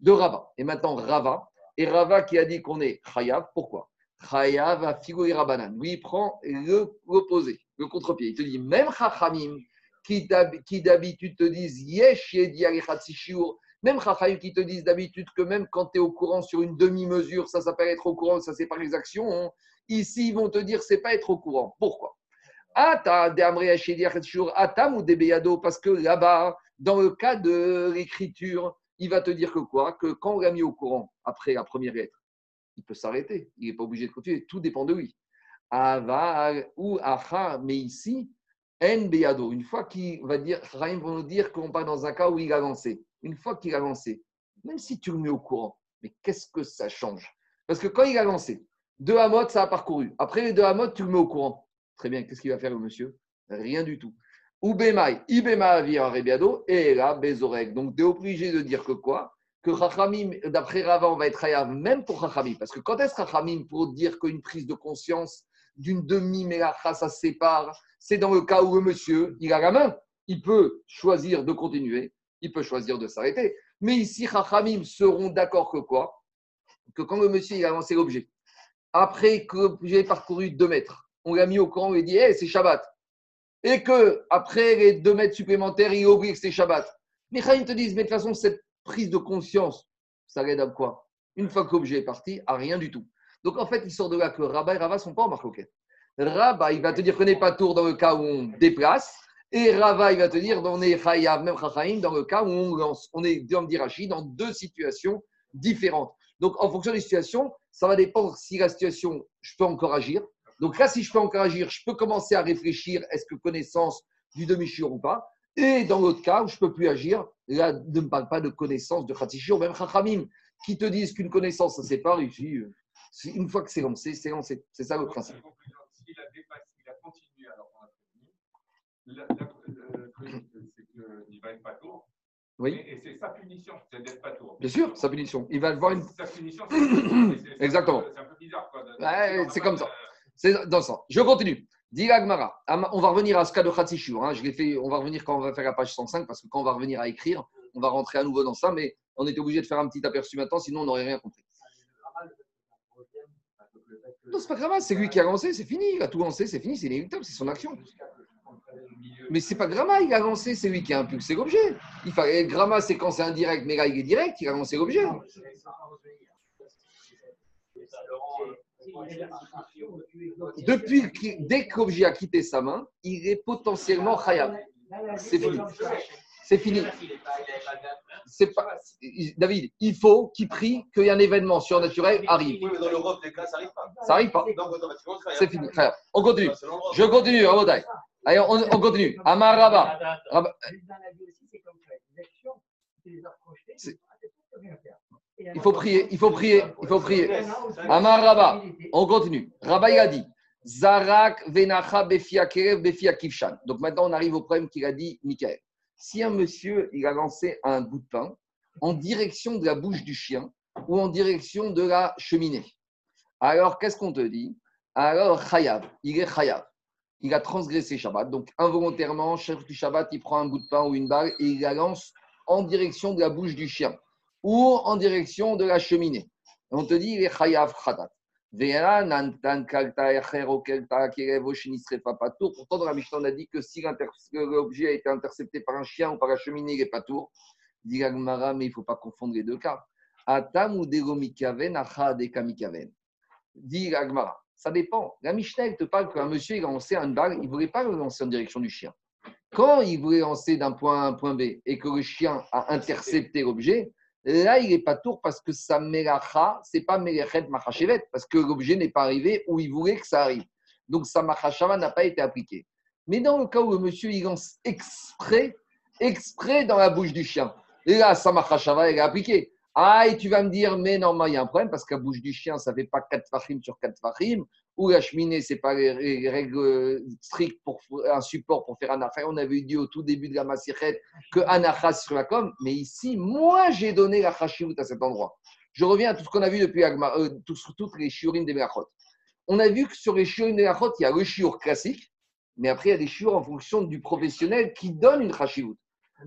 De Rava. Et maintenant, Rava. Et Rava qui a dit qu'on est Chayav. Pourquoi? Chayav a figuré Rabanan. Lui, il prend le- l'opposé, le contre-pied. Il te dit, même Chachamim, qui d'hab- qui d'habitude te disent Yesh même Chachamim qui te disent d'habitude que même quand tu es au courant sur une demi-mesure, ça s'appelle être au courant, ça c'est pas les actions. hein. Ici, ils vont te dire c'est pas être au courant. Pourquoi? Atam ou Debeyado, parce que là-bas, dans le cas de l'écriture, il va te dire que quoi? Que quand on l'a mis au courant après la première lettre, il peut s'arrêter. Il n'est pas obligé de continuer. Tout dépend de lui. Ava ou Acha, mais ici, En Beyado. Une fois qu'il va dire, Rahim va nous dire qu'on part dans un cas où il a lancé. Une fois qu'il a lancé, même si tu le mets au courant, mais qu'est-ce que ça change? Parce que quand il a lancé, deux Hamot, ça a parcouru. Après les deux Hamot, tu le mets au courant. Très bien, qu'est-ce qu'il va faire le monsieur? Rien du tout. Ou Bemai, Ibema Rebiado, et là, Bezorek. Donc, tu es obligé de dire que quoi? Que Chachamim, d'après Rava, on va être Hayav, même pour Chachamim. Parce que quand est-ce Chachamim pour dire qu'une prise de conscience d'une demi-mélacha, ça sépare? C'est dans le cas où le monsieur, il a la main. Il peut choisir de continuer, il peut choisir de s'arrêter. Mais ici, Chachamim seront d'accord que quoi? Que quand le monsieur, il a lancé l'objet, après que j'ai parcouru deux mètres, on l'a mis au courant et dit Hey, c'est Shabbat. Et que après les deux mètres supplémentaires, il a oublié que c'était Shabbat. Les te disent, mais de toute façon, cette prise de conscience, ça l'aide à quoi? Une fois que l'objet est parti, à rien du tout. Donc en fait, il sort de là que Rabat et Rava ne sont pas en marloquette. Rabat, il va te dire qu'on n'est pas tour dans le cas où on déplace, et Rava, il va te dire qu'on est Chayav, même Chachaim, dans le cas où on lance. On est dans Dirachi, dans deux situations différentes. Donc en fonction des situations, ça va dépendre si la situation, je peux encore agir. Donc là, si je peux encore agir, je peux commencer à réfléchir, est-ce que connaissance du demi-shur ou pas Et dans l'autre cas où je ne peux plus agir, là, ne me parle pas de connaissance de Khatishur, même Chachamim, qui te disent qu'une connaissance, ça ne s'est pas réussi. euh, Une fois que c'est lancé, c'est lancé. C'est ça le principe. S'il a dépassé, s'il a continué alors la- truc, c'est qu'il va être pas tour. Oui. Et, et c'est sa punition, c'est pas tour. Bien sûr, sa punition. Il va voir une. Sa punition, c'est- Exactement. C'est un peu bizarre. Quoi, Ouais, c'est comme ça. C'est dans ça. Je continue. Dit Agmara. On va revenir à ce cas de Khatsishur. Hein. On va revenir quand on va faire la page 105 parce que quand on va revenir à écrire, on va rentrer à nouveau dans ça. Mais on était obligé de faire un petit aperçu maintenant, sinon on n'aurait rien compris. Non, c'est pas grave. C'est lui qui a lancé, c'est fini. Il a tout lancé, c'est fini. C'est inéluctable. C'est son action. Mais c'est pas Gramma, il a lancé, c'est lui qui a impulsé l'objet. Il Gramma, c'est quand c'est indirect, mais là il est direct, il a lancé l'objet. Depuis qu'il- dès que l'objet a quitté sa main, il est potentiellement khayab. C'est fini. C'est fini. C'est pas David, il faut qu'il prie qu'un événement surnaturel arrive. Oui, mais dans l'Europe, les cas, ça n'arrive pas. Ça C'est fini. On continue. Je continue, Rabotai. Allez, on, on continue. Amar Rabba. Il faut prier, il faut prier, il faut prier. Amar Rabba. On continue. Rabba, il a dit Zarak venacha befia kerev befia. Donc maintenant, on arrive au problème qu'il a dit Michael. Si un monsieur, il a lancé un bout de pain en direction de la bouche du chien ou en direction de la cheminée, alors qu'est-ce qu'on te dit? Alors, chayav, il est chayav. Il a transgressé Shabbat. Donc, involontairement, chef du Shabbat, il prend un bout de pain ou une balle et il la lance en direction de la bouche du chien ou en direction de la cheminée. On te dit, il est chayav khatat. Pourtant, dans la Mishnah, on a dit que si l'objet a été intercepté par un chien ou par la cheminée, il n'est pas tour. Dit la Gemara, mais il ne faut pas confondre les deux cas. Atam ou. Dit la Gemara, ça dépend. La Mishnah, elle te parle qu'un monsieur, il a lancé une balle, il ne voulait pas le lancer en direction du chien. Quand il voulait lancer d'un point A à un point B et que le chien a intercepté l'objet, là, il n'est pas tour parce que sa melacha, ce n'est pas melechet machachevet, parce que l'objet n'est pas arrivé où il voulait que ça arrive. Donc sa machashava n'a pas été appliquée. Mais dans le cas où le monsieur, il lance exprès, exprès dans la bouche du chien, là, sa machashava, elle est appliquée. Ah, et tu vas me dire, mais normalement, il y a un problème parce que la bouche du chien, ça ne fait pas 4 fachim sur 4 fachim, ou la cheminée, ce n'est pas les les règles strictes pour un support pour faire un affaire. On avait dit au tout début de la massichet que anachas sur la com, mais ici, moi, j'ai donné la chashivut à cet endroit. Je reviens à tout ce qu'on a vu depuis Agma, euh, toutes les shiurim des Melachot. On a vu que sur les shiurim des Melachot, il y a le shiur classique, mais après, il y a des shiurs en fonction du professionnel qui donne une chashivut.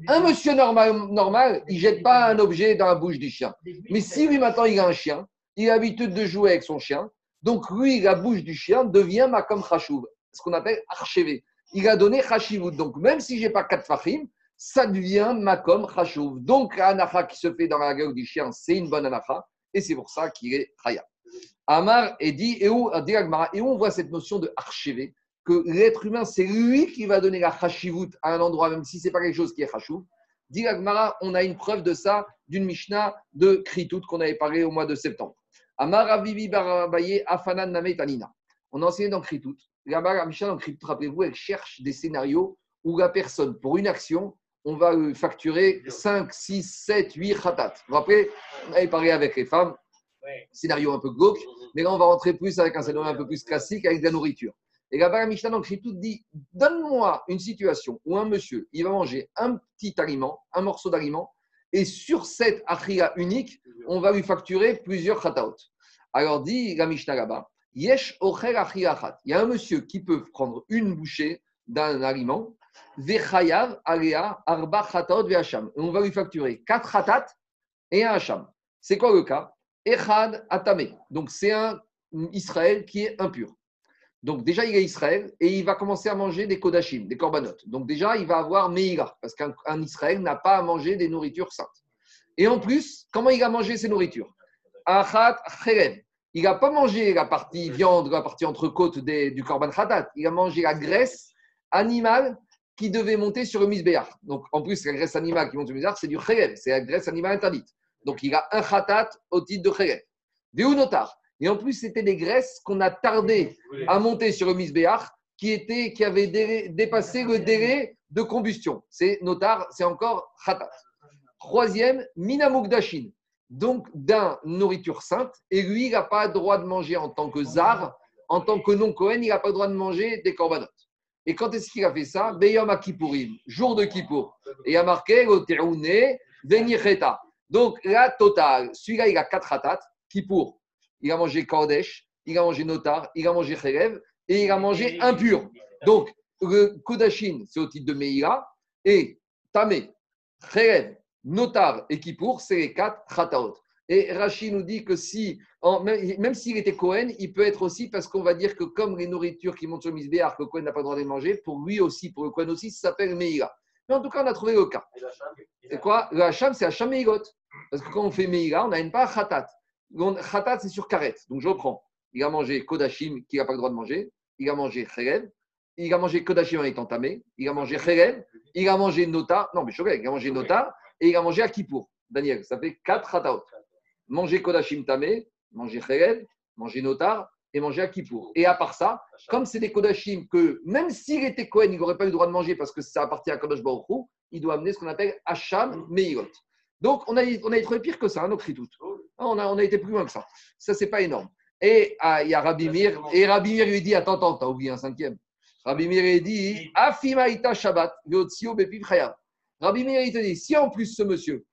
Un monsieur normal, normal il ne jette pas un objet dans la bouche du chien. Mais si lui, maintenant, il a un chien, il a l'habitude de jouer avec son chien, donc lui, la bouche du chien devient makom chashouv, ce qu'on appelle archevé. Il a donné chashivut. Donc, même si je n'ai pas quatre fachim, ça devient makom chashouv. Donc, la anacha qui se fait dans la gueule du chien, c'est une bonne anacha, et c'est pour ça qu'il est chaya. Amar et dit, et où, et où on voit cette notion de archevé, que l'être humain, c'est lui qui va donner la chashivut à un endroit, même si ce n'est pas quelque chose qui est chashouv. Dit on a une preuve de ça d'une Mishnah de Kritout qu'on avait parlé au mois de septembre. Amar Barabaye Afanan Namet Tanina. On a enseigné dans Kritout. Là-bas, la Mishnah dans Kritout, rappelez-vous, elle cherche des scénarios où la personne, pour une action, on va lui facturer 5, 6, 7, 8 khatat. Vous vous rappelez On avait parlé avec les femmes, scénario un peu glauque, mais là, on va rentrer plus avec un scénario un peu plus classique, avec de la nourriture. Et là-bas, la Mishnah dans Kritout dit Donne-moi une situation où un monsieur, il va manger un petit aliment, un morceau d'aliment, et sur cette achia unique, on va lui facturer plusieurs khataot. Alors dit la Mishnah là-bas, Yesh ochel. Il y a un monsieur qui peut prendre une bouchée d'un aliment, vechayav alea arba khataot ve'acham. On va lui facturer quatre khatat et un hacham. C'est quoi le cas? Echad atame. Donc c'est un Israël qui est impur. Donc déjà, il est Israël et il va commencer à manger des kodachim, des corbanotes. Donc déjà, il va avoir Meïla, parce qu'un un Israël n'a pas à manger des nourritures saintes. Et en plus, comment il a mangé ces nourritures? Achat cherev. Il n'a pas mangé la partie viande, la partie entrecôte des- du korban khatat. Il a mangé la graisse animale qui devait monter sur le misbéach. Donc en plus, la graisse animale qui monte sur le misbéach, c'est du cherev, c'est la graisse animale interdite. Donc il a un khatat au titre de cherev. Véou notar. Et en plus, c'était des graisses qu'on a tardé à monter sur le misbéach qui, était, qui avait délai- dépassé le délai de combustion. C'est notar, c'est encore khatat. Troisième, minamugdashin, donc d'un nourriture sainte, et lui, il n'a pas le droit de manger en tant que zar, en tant que non-Cohen, il n'a pas le droit de manger des corbanotes. Et quand est-ce qu'il a fait ça? Beyom Kippourim, jour de Kippour. Et il a marqué Venicheta. Donc la totale, celui-là, il a quatre ratats, Kippour. Il a mangé Kodesh, il a mangé Notar, il a mangé Cherev, et il a mangé impur. Donc le Kodashin, c'est au titre de Meïla, et Tamé, Cherev, Notar et Kippour, c'est les quatre Khataot. Et Rachid nous dit que si, en- même, même s'il était Cohen, il peut être aussi parce qu'on va dire que comme les nourritures qui montent sur Misbéar, que Cohen n'a pas le droit de les manger, pour lui aussi, pour le Cohen aussi, ça s'appelle Meïla. Mais en tout cas, on a trouvé le cas. C'est quoi? Le Hacham, c'est Hacham Meïgot. Parce que quand on fait Meïla, on n'a pas Khatat. Donc, Khatat, c'est sur Karet. Donc je reprends. Il a mangé Kodashim, qu'il n'a pas le droit de manger. Il a mangé Cherev. Il a mangé Kodashim en étant tamé. Il a mangé Cherev. Il a mangé Nota. Non, mais je il a mangé Nota. Et il a mangé Akipour. Daniel, ça fait 4 Khataot. Manger Kodashim tamé, manger Cherev, manger Notar et manger Akipour. Et à part ça, comme c'est des Kodashim que même s'il était Cohen, il n'aurait pas eu le droit de manger parce que ça appartient à Kodash Baruch il doit amener ce qu'on appelle Hacham Meirot. Donc, on a, on a trouvé pire que ça, hein, notre ritout. On a, on a été plus loin que ça. Ça, c'est pas énorme. Et ah, il y a Rabbi Mir, et Rabbi Mir lui dit Attends, attends, t'as oublié un cinquième. Rabbi Mir lui dit Afimaïta Shabbat. Rabbi Mir il te dit Si en plus ce monsieur,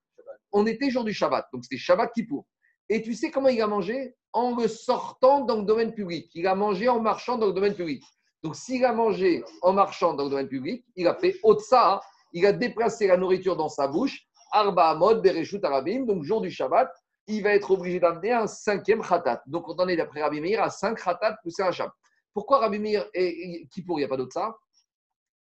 on était jour du Shabbat, donc c'était Shabbat Kippour, et tu sais comment il a mangé? En le sortant dans le domaine public. Il a mangé en marchant dans le domaine public. Donc, s'il a mangé en marchant dans le domaine public, il a fait Otsa, il a déplacé la nourriture dans sa bouche, Arba Amod, Bereshut Arabim, donc jour du Shabbat, il va être obligé d'amener un cinquième khatat. Donc, on en est d'après Rabbi Meir à cinq khatat plus un Shabbat. Pourquoi Rabbi Meir et Kippour, il n'y a pas d'Otsa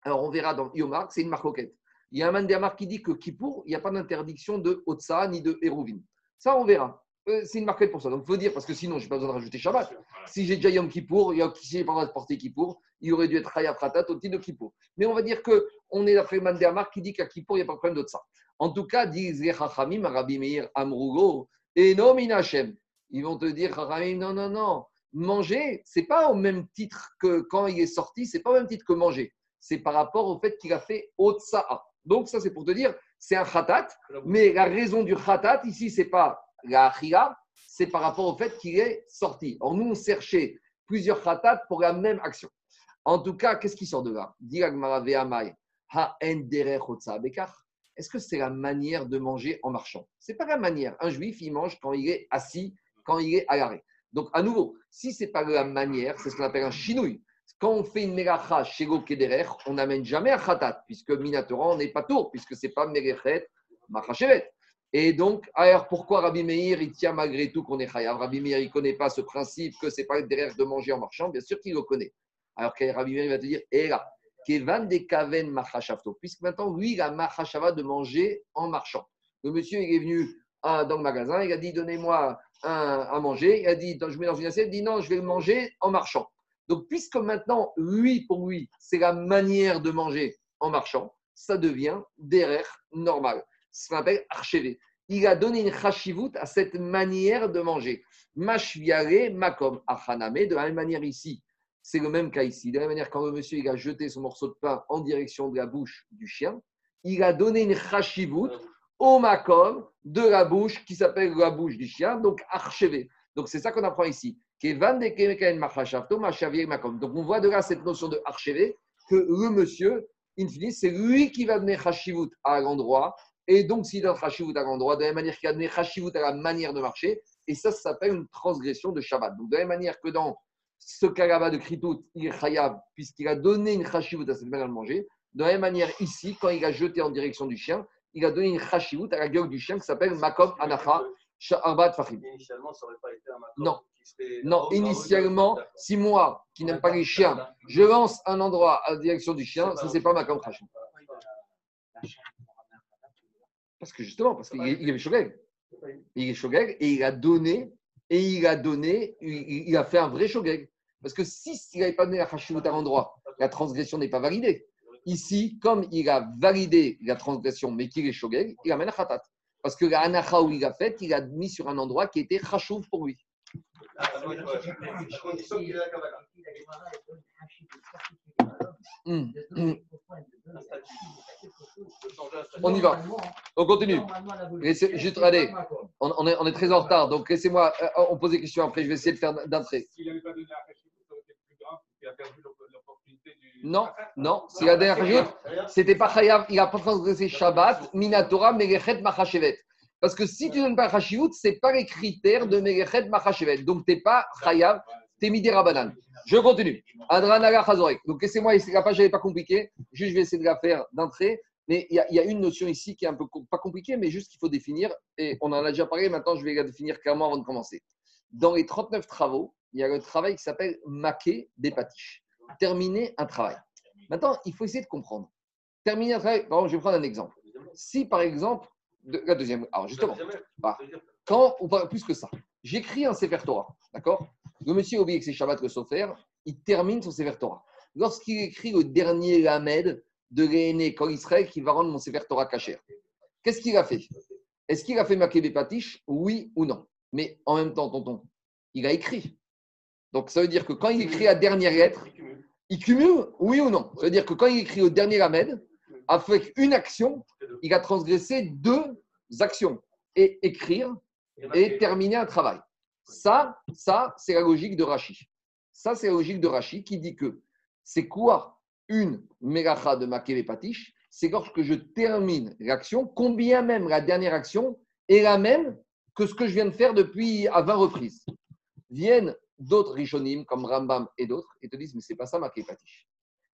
Alors, on verra dans Yomar, c'est une marcoquette. Il y a un Mandéamar qui dit que Kippour, il n'y a pas d'interdiction de Otsa ni de Hérouvin. Ça, on verra. Euh, c'est une marquette pour ça. Donc, il faut dire, parce que sinon, je n'ai pas besoin de rajouter Shabbat. Si j'ai déjà Yom Kippour, il y a qui j'ai pas droit de porter Kippour, il aurait dû être Chayav Khatat au titre de Kippour. Mais on va dire qu'on est d'après Mandéamar qui dit qu'à Kippour, il n'y a pas de problème ça. En tout cas, disent les Rabbi Meir Amrugo, et non Minachem. Ils vont te dire, non, non, non. Manger, c'est pas au même titre que quand il est sorti, c'est pas au même titre que manger. C'est par rapport au fait qu'il a fait Otsa'a. Donc, ça, c'est pour te dire, c'est un khatat, mais la raison du khatat, ici, c'est pas la achila, c'est par rapport au fait qu'il est sorti. Or, nous, on cherchait plusieurs khatat pour la même action. En tout cas, qu'est-ce qui sort de là? Dit Agmara ve'amai, ha en derech otsa bekach. Est-ce que c'est la manière de manger en marchant? C'est pas la manière. Un juif, il mange quand il est assis, quand il est à l'arrêt. Donc, à nouveau, si c'est pas la manière, c'est ce qu'on appelle un chinouille. Quand on fait une melacha chez Kederer, on n'amène jamais un khatat, puisque Minatora, on n'est pas tour, puisque c'est pas melechet machachevet. Et donc, alors pourquoi Rabbi Meir, il tient malgré tout qu'on est chayav? Rabbi Meir, il ne connaît pas ce principe que c'est pas derrière de manger en marchant, bien sûr qu'il le connaît. Alors que Rabbi Meir va te dire, et là, Kevan de Kaven Machashavto, puisque maintenant, lui, il a Machashava de manger en marchant. Le monsieur, est venu ah, dans le magasin, il a dit, donnez-moi à manger. Il a dit, je mets dans une assiette, il dit, non, je vais le manger en marchant. Donc, puisque maintenant, lui, pour lui, c'est la manière de manger en marchant, ça devient derer normal. Ce qu'on appelle archevé. Il a donné une chashivut à cette manière de manger. Mashviare, makom, achaname. De la même manière ici, c'est le même cas ici. De la même manière, quand le monsieur il a jeté son morceau de pain en direction de la bouche du chien, il a donné une chashivut au makom de la bouche qui s'appelle la bouche du chien, donc archevé. Donc c'est ça qu'on apprend ici. Donc on voit de là cette notion de archevé, que le monsieur, in fine, c'est lui qui va donner chashivut à l'endroit. Et donc s'il donne chashivut à l'endroit, de la même manière qu'il a donné chashivut à la manière de marcher, et ça, ça s'appelle une transgression de Shabbat. Donc de la même manière que dans ce cas-là de Kritout, il est puisqu'il a donné une chashivut à cette manière de manger, de la même manière ici, quand il a jeté en direction du chien, il a donné une chashivut à la gueule du chien qui s'appelle Makom Anacha Arbat Fahim. Initialement, ça n'aurait pas été un makom Non. qui. Non, initialement, si moi, qui n'aime pas les chiens, je lance un endroit à la direction du chien, ça, c'est pas ma Khashou. Parce que justement, parce qu'il est- Shogeg. Il est Shogeg et il a donné, et il a donné, il, il a fait un vrai Shogeg. Parce que si il n'avait pas donné la Khashivut à l'endroit, la transgression n'est pas validée. Ici, comme il a validé la transgression, mais qu'il est Shogeg, il amène à Khatat. Parce que la Anacha où il a fait, il a mis sur un endroit qui était Khashouv pour lui. Hum. On y va. On continue. Laissez- juste, allez. On, on est, on est très en retard, donc laissez-moi. euh, on pose des questions après, je vais essayer de faire d'un trait. S'il n'avait pas donné la Hachivut, ça aurait été plus grave, parce qu'il a perdu l'op- l'opportunité du. Non, non, s'il a dernière rajoute, c'était pas Chayav, il a pas transgressé Shabbat, Minatora, Melechet, Machashevet. Parce que si tu donnes pas Hashivut, c'est pas les critères de Melechet, Machashevet. Donc t'es pas Chayav, t'es Midi Rabanan. Je continue. Adranaga Chazorek. Donc laissez-moi, la page n'est pas compliquée, juste je vais essayer de la faire d'un trait. Mais il y, a- il y a une notion ici qui est un peu pas compliquée, mais juste qu'il faut définir. Et on en a déjà parlé, maintenant je vais la définir clairement avant de commencer. Dans les 39 travaux, il y a le travail qui s'appelle Maquet des patiches. Terminer un travail. Maintenant, il faut essayer de comprendre. Terminer un travail, par exemple, je vais prendre un exemple. Si par exemple, de- la deuxième, alors justement, Ah. quand, ou plus que ça, j'écris un Sefer Torah, d'accord? Le monsieur a oublié que c'est Shabbat le Sofer, il termine son Sefer Torah. Lorsqu'il écrit le dernier Lamed de l'aîné Kol Israël qui va rendre mon Sefer Torah kacher, qu'est-ce qu'il a fait? Est-ce qu'il a fait Makébé Patish Oui ou non? Mais en même temps, tonton, il a écrit. Donc ça veut dire que quand il écrit la dernière lettre, il cumule. Oui ou non? Ça veut dire que quand il écrit le dernier Lamed, avec une action, il a transgressé deux actions. Et écrire et terminer un travail. Ça, ça, c'est la logique de Rashi. Ça, c'est la logique de Rashi qui dit que c'est quoi une mélacha de Makele Patish? C'est lorsque je termine l'action, combien même la dernière action est la même que ce que je viens de faire depuis à 20 reprises. Viennent d'autres Rishonim, comme Rambam et d'autres, et te disent, mais c'est pas ça Makele Patish.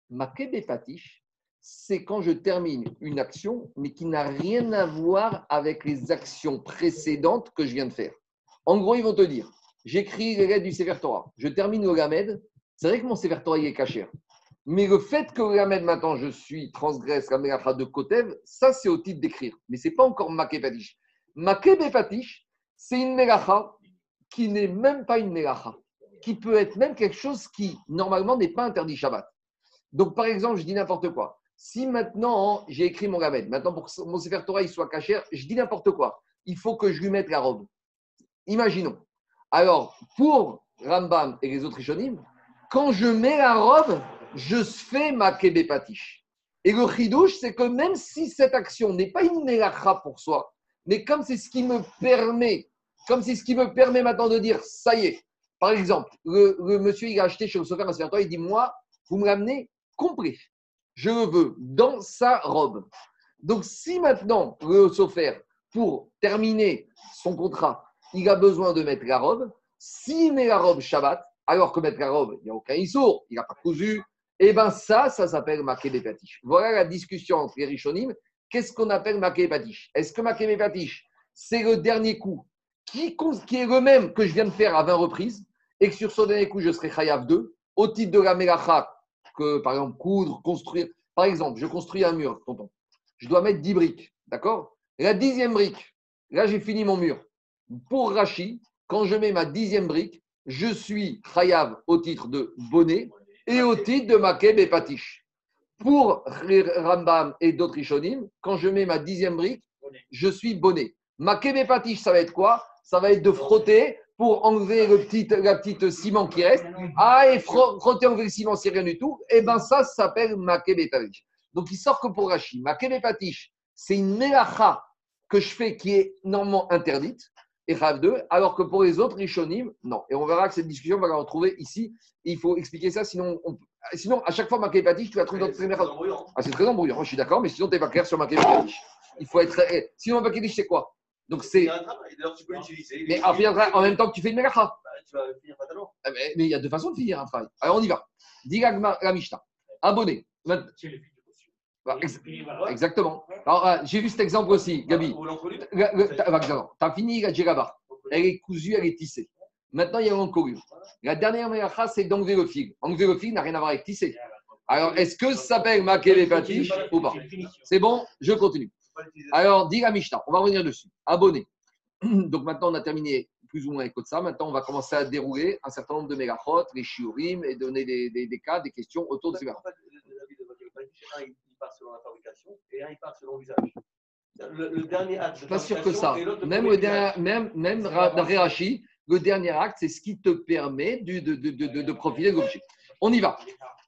Makele Patish, c'est quand je termine une action, mais qui n'a rien à voir avec les actions précédentes que je viens de faire. En gros, ils vont te dire, j'écris les lettres du Sefer Torah, je termine le Lamed, c'est vrai que mon Sefer Torah est caché. Mais le fait que le Lamed, maintenant, je suis transgresse la Melacha de Kotev, ça, c'est au titre d'écrire. Mais ce n'est pas encore Maké Patish. Maké Patish, c'est une Melacha qui n'est même pas une Melacha, qui peut être même quelque chose qui, normalement, n'est pas interdit Shabbat. Donc, par exemple, je dis n'importe quoi. Si maintenant j'ai écrit mon Lamed, maintenant pour que mon Sefer Torah il soit caché, je dis n'importe quoi. Il faut que je lui mette la robe. Imaginons. Alors, pour Rambam et les autres Rishonim, quand je mets la robe, je fais ma kébépatiche. Et le chidouche, c'est que même si cette action n'est pas une melacha pour soi, mais comme c'est ce qui me permet, comme c'est ce qui me permet maintenant de dire, ça y est. Par exemple, le, monsieur, il a acheté chez le Sofer il dit, moi, vous me l'amenez compris. Je le veux dans sa robe. Donc, si maintenant le Sofer, pour terminer son contrat, il a besoin de mettre la robe, s'il met la robe Shabbat, alors que mettre la robe, il n'y a aucun issour, il n'a pas cousu, et bien ça, ça s'appelle des Patish. Voilà la discussion entre les Rishonim. Qu'est-ce qu'on appelle des Patish Est-ce que des Patish, c'est le dernier coup qui, qui est le même que je viens de faire à 20 reprises, et que sur ce dernier coup, je serai Chayav 2, au titre de la Melacha, que par exemple, coudre, construire. Par exemple, je construis un mur, tonton. Je dois mettre 10 briques, d'accord? La dixième brique, là j'ai fini mon mur. Pour Rachi, quand je mets ma dixième brique, je suis Chayav au titre de bonnet et au titre de Makeb et Patish. Pour Rambam et d'autres Rishonim, quand je mets ma dixième brique, je suis bonnet. Makeb et Patish, ça va être quoi? Ça va être de frotter pour enlever le petit, la petite ciment qui reste. Ah, et fro- frotter, enlever le ciment, c'est rien du tout. Et bien ça, ça s'appelle Makeb et Patish. Donc il sort que pour Rashi. Makeb et Patish, c'est une melacha que je fais qui est normalement interdite et Rav 2, alors que pour les autres Rishonim, non. Et on verra que cette discussion, on va la retrouver ici. Il faut expliquer ça, sinon, on- sinon à chaque fois, Maké Patish, tu vas trouver d'autres premières. Ah, c'est très embrouillant, je suis d'accord, mais sinon, tu n'es pas clair sur Maké Patish. Il faut être. eh, Sinon, Maké Patish, c'est quoi? Donc, C'est. Mais en, en même temps que tu fais une mélacha. Bah, tu vas finir fatalement. Ah, Mais mais il y a deux façons de finir un travail. Alors, on y va. Dis la Mishnah. Abonné. Exactement. Alors, euh, j'ai vu cet exemple aussi, Gabi. Tu as fini la djellaba. Elle est cousue, elle est tissée. Maintenant, il y a l'encolure. La dernière mélacha, c'est d'enlever le fil. Enlever le fil n'a rien à voir avec tisser. Alors, est-ce que ça s'appelle maquer patiches ou pas C'est bon, je continue. Alors, dit la Mishnah, on va revenir dessus. Abonné. Donc maintenant, on a terminé plus ou moins avec ça. Maintenant, on va commencer à dérouler un certain nombre de mégachot, les shiurim, et donner des, des- des cas, des questions autour de ces mégachot. En fait, l'avis de Mathieu Paniche, un, il il part selon la fabrication et un, il part selon l'usage. Le, le dernier acte de Pas sûr que ça. Même, le dernier, même, même le dernier acte, c'est ce qui te permet de, de, de, de, de profiter de l'objet. On y va.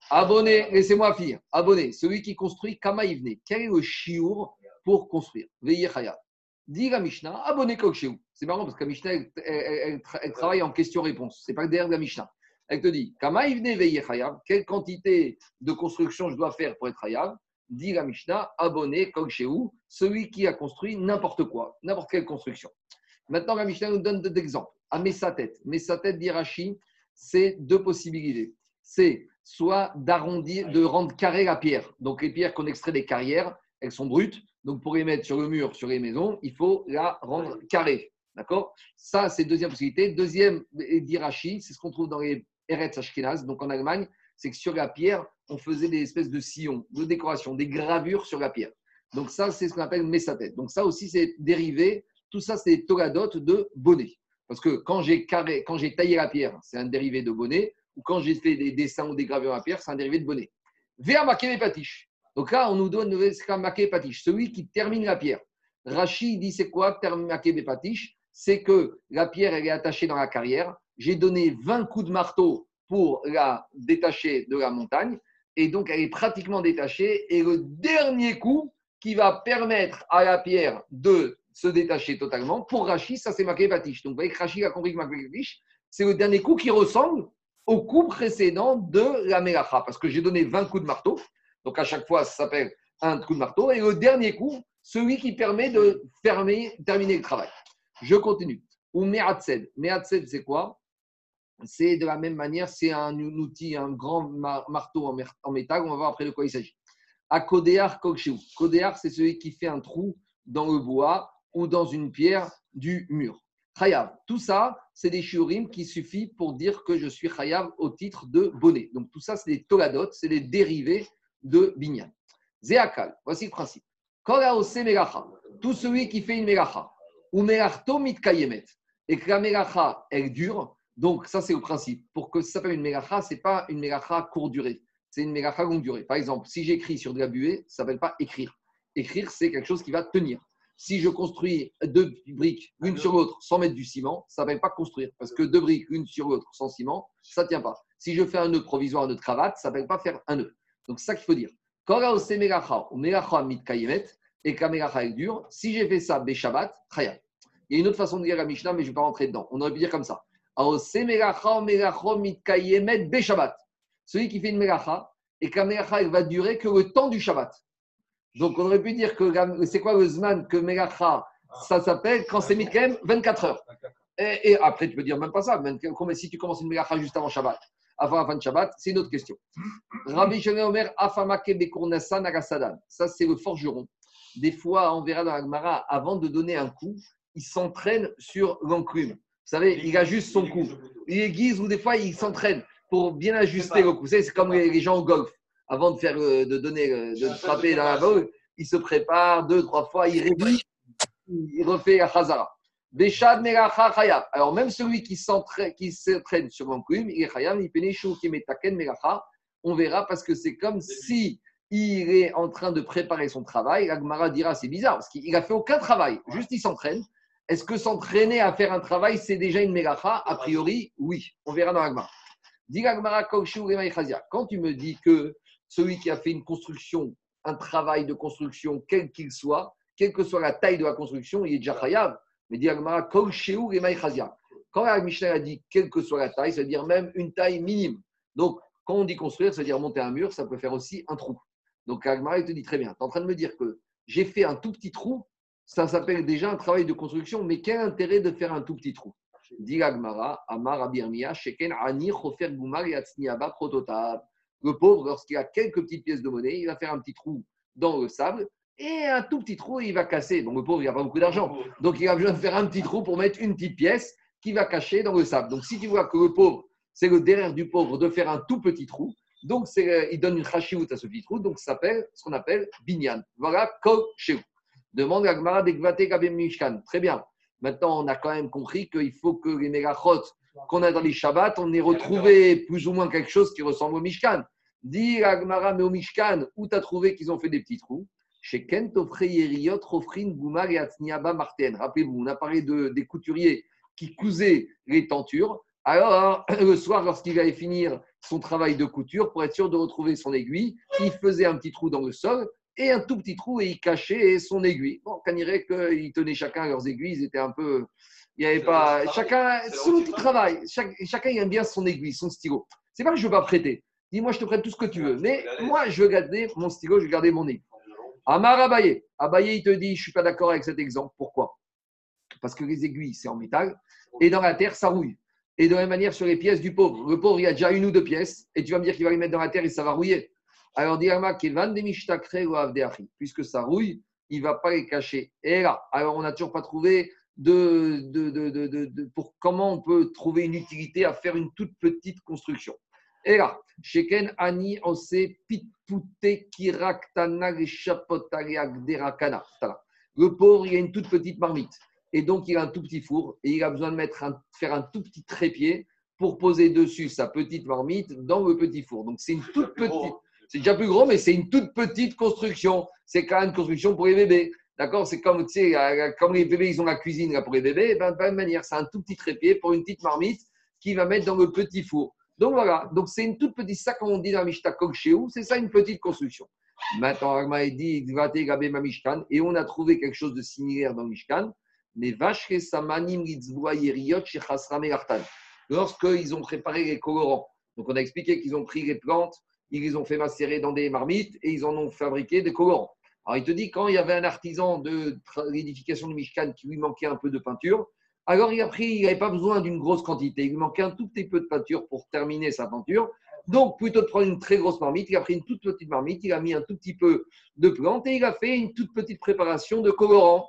Abonné, laissez-moi finir. Abonné, celui qui construit Kama Ivne. Quel est le chiour pour construire Veillez Chaya. Dit la Mishnah, Kokshéou. C'est marrant parce que la Mishnah, elle, elle- elle tra- elle travaille en question-réponse. C'est pas derrière de la Mishnah. Elle te dit. Quelle quantité de construction je dois faire pour être Chayav Dit la Mishnah, abonné Kokshéou. Celui qui a construit n'importe quoi, n'importe quelle construction. Maintenant, la Mishnah nous donne deux exemples. À Messatet. Messatet d'Irachi, c'est deux possibilités. C'est soit d'arrondir, de rendre carré la pierre. Donc, les pierres qu'on extrait des carrières, elles sont brutes. Donc, pour les mettre sur le mur, sur les maisons, il faut la rendre carrée. D'accord? Ça, c'est deuxième possibilité. Deuxième d'Irachi, c'est ce qu'on trouve dans les Eretz Ashkenaz, donc en Allemagne, c'est que sur la pierre, on faisait des espèces de sillons, de décoration, des gravures sur la pierre. Donc, ça, c'est ce qu'on appelle Messatet. Donc, ça aussi, c'est dérivé. Tout ça, c'est des togadotes de bonnet. Parce que quand j'ai carré, quand j'ai taillé la pierre, c'est un dérivé de bonnet, ou quand j'ai fait des dessins ou des gravures à pierre, c'est un dérivé de bonnet. Véa maké patiches. Donc là, on nous donne le patiche, celui qui termine la pierre. Rachid dit c'est quoi maké patiche C'est que la pierre, elle est attachée dans la carrière. J'ai donné 20 coups de marteau pour la détacher de la montagne, et donc elle est pratiquement détachée. Et le dernier coup qui va permettre à la pierre de se détacher totalement, pour Rachid, ça c'est maké patiche. Donc vous voyez que Rachid a compris que c'est le dernier coup qui ressemble au coup précédent de la Melacha, parce que j'ai donné 20 coups de marteau, donc à chaque fois ça s'appelle un coup de marteau, et le dernier coup, celui qui permet de fermer, terminer le travail. Je continue. Ou Mehatsed. Mehatsed, c'est quoi? C'est de la même manière, c'est un outil, un grand mar- marteau en, métal, on va voir après de quoi il s'agit. À Kodéar. Kodéar, c'est celui qui fait un trou dans le bois ou dans une pierre du mur. Chayav. Tout ça, c'est des shiurim qui suffit pour dire que je suis chayav au titre de bonnet. Donc tout ça, c'est des toladot, c'est des dérivés de binyan. Zéakal, voici le principe. Tout celui qui fait une melacha, ou melarto mitkayemet, et que la melacha, elle dure, donc ça c'est le principe. Pour que ça s'appelle une melacha, ce n'est pas une melacha courte durée, c'est une melacha longue durée. Par exemple, si j'écris sur de la buée, ça ne s'appelle pas écrire. Écrire, c'est quelque chose qui va tenir. Si je construis deux briques l'une sur l'autre sans mettre du ciment, ça ne s'appelle pas construire. Parce que deux briques l'une sur l'autre sans ciment, ça ne tient pas. Si je fais un nœud provisoire, un nœud de cravate, ça ne s'appelle pas faire un nœud. Donc c'est ça qu'il faut dire. Koraose melacha, ou melacha mitkayemet, et que la est dure, si j'ai fait ça, Shabbat, Chaya. Il y a une autre façon de dire la Mishnah, mais je ne vais pas rentrer dedans. On aurait pu dire comme ça. Aose melacha, melacha mitkayemet, Shabbat. Celui qui fait une melacha, et que la elle va durer que le temps du Shabbat. Donc on aurait pu dire que c'est quoi le Zman que melacha, ça s'appelle quand c'est Mitkaem, 24 heures. Et, et après, tu peux dire même pas ça. Même, si tu commences une melacha juste avant Shabbat, avant la fin de Shabbat, c'est une autre question. Rabbi Shimon Omer, Afamake Bekournasa Nagasadan. Ça, c'est le forgeron. Des fois, on verra dans la Gemara, avant de donner un coup, il s'entraîne sur l'enclume. Vous savez, il ajuste son coup. Il aiguise ou des fois, il s'entraîne pour bien ajuster le coup. C'est comme les, gens au golf. Avant de, faire, euh, de donner, euh, de frapper dans la balle, il se prépare deux, trois fois, il réduit, il refait la chazara. Beshad melacha chayav. Alors, même celui qui s'entraîne, qui s'entraîne sur l'enclume, il est chayav, il qui metaken melacha. On verra parce que c'est comme si il est en train de préparer son travail. La Gemara dira c'est bizarre parce qu'il a fait aucun travail, juste il s'entraîne. Est-ce que s'entraîner à faire un travail, c'est déjà une melacha A priori, oui. On verra dans la Gemara. Dit Chazia. Quand tu me dis que celui qui a fait une construction, un travail de construction, quel qu'il soit, quelle que soit la taille de la construction, il est déjà chayav. Mais dit. Quand la a dit quelle que soit la taille, ça veut dire même une taille minime. Donc, quand on dit construire, ça veut dire monter un mur, ça peut faire aussi un trou. Donc, Agmara, il te dit très bien, tu es en train de me dire que j'ai fait un tout petit trou, ça s'appelle déjà un travail de construction, mais quel intérêt de faire un tout petit trou? Dit Agmara, Amar Abirmia, Sheken Ani, Chofer Yatsniaba. Le pauvre, lorsqu'il a quelques petites pièces de monnaie, il va faire un petit trou dans le sable et un tout petit trou, il va casser. Donc, le pauvre, il n'a pas beaucoup d'argent. Donc, il a besoin de faire un petit trou pour mettre une petite pièce qui va cacher dans le sable. Donc, si tu vois que le pauvre, c'est le derrière du pauvre de faire un tout petit trou, donc c'est, euh, il donne une chashiout à ce petit trou, donc ça s'appelle ce qu'on appelle binyan. Voilà, kol chez vous. Demande la Gemara d'Egvate Gabem Mishkan. Très bien. Maintenant, on a quand même compris qu'il faut que les mégachot qu'on a dans les Shabbats, on ait retrouvé plus ou moins quelque chose qui ressemble au Mishkan. Dis la Gemara, mais au Mishkan, où tu as trouvé qu'ils ont fait des petits trous? Chez Kent, Yeriot, Rofrin, Goumar et Atzniaba Marten. Rappelez-vous, on a parlé de, des couturiers qui cousaient les tentures. Alors, le soir, lorsqu'il allait finir son travail de couture, pour être sûr de retrouver son aiguille, il faisait un petit trou dans le sol et un tout petit trou et il cachait son aiguille. Bon, on dirait qu'ils tenaient chacun leurs aiguilles, ils étaient un peu. Il n'y avait pas. Chacun, son outil de travail, chacun aime bien son aiguille, son stylo. C'est pas que je ne veux pas prêter. Dis-moi, je te prête tout ce que tu veux. Mais moi, je veux garder mon stylo, je veux garder mon aiguille. Amar Abaye. Abaye, il te dit, je ne suis pas d'accord avec cet exemple. Pourquoi? Parce que les aiguilles, c'est en métal. Et dans la terre, ça rouille. Et de la même manière, sur les pièces du pauvre. Le pauvre, il a déjà une ou deux pièces. Et tu vas me dire qu'il va les mettre dans la terre et ça va rouiller. Alors, Diama, Kevan ou. Puisque ça rouille, il ne va pas les cacher. Et là, alors on n'a toujours pas trouvé de- de- pour comment on peut trouver une utilité à faire une toute petite construction. Et là, Sheken Ani Ose Pitpute Kiraktana Derakana. Le pauvre, il a une toute petite marmite. Et donc, il a un tout petit four. Et il a besoin de mettre un- faire un tout petit trépied pour poser dessus sa petite marmite dans le petit four. Donc, c'est une toute petite. C'est déjà plus gros, mais c'est une toute petite construction. C'est quand même une construction pour les bébés. D'accord? C'est comme, tu sais, euh, comme les bébés, ils ont la cuisine là, pour les bébés. Ben, de la même manière, c'est un tout petit trépied pour une petite marmite qui va mettre dans le petit four. Donc voilà, donc c'est une toute petite, ça comme on dit dans Mishta chez vous, c'est ça une petite construction. Maintenant, Agma dit, Ma Mishkan, et on a trouvé quelque chose de similaire dans Mishkan, mais Vache Samanim Yeriot. Lorsqu'ils ont préparé les colorants, donc on a expliqué qu'ils ont pris les plantes, ils les ont fait macérer dans des marmites et ils en ont fabriqué des colorants. Alors il te dit, quand il y avait un artisan de l'édification de Mishkan qui lui manquait un peu de peinture, alors il a pris, il n'avait pas besoin d'une grosse quantité, il lui manquait un tout petit peu de peinture pour terminer sa peinture. Donc, plutôt de prendre une très grosse marmite, il a pris une toute petite marmite, il a mis un tout petit peu de plantes et il a fait une toute petite préparation de colorant.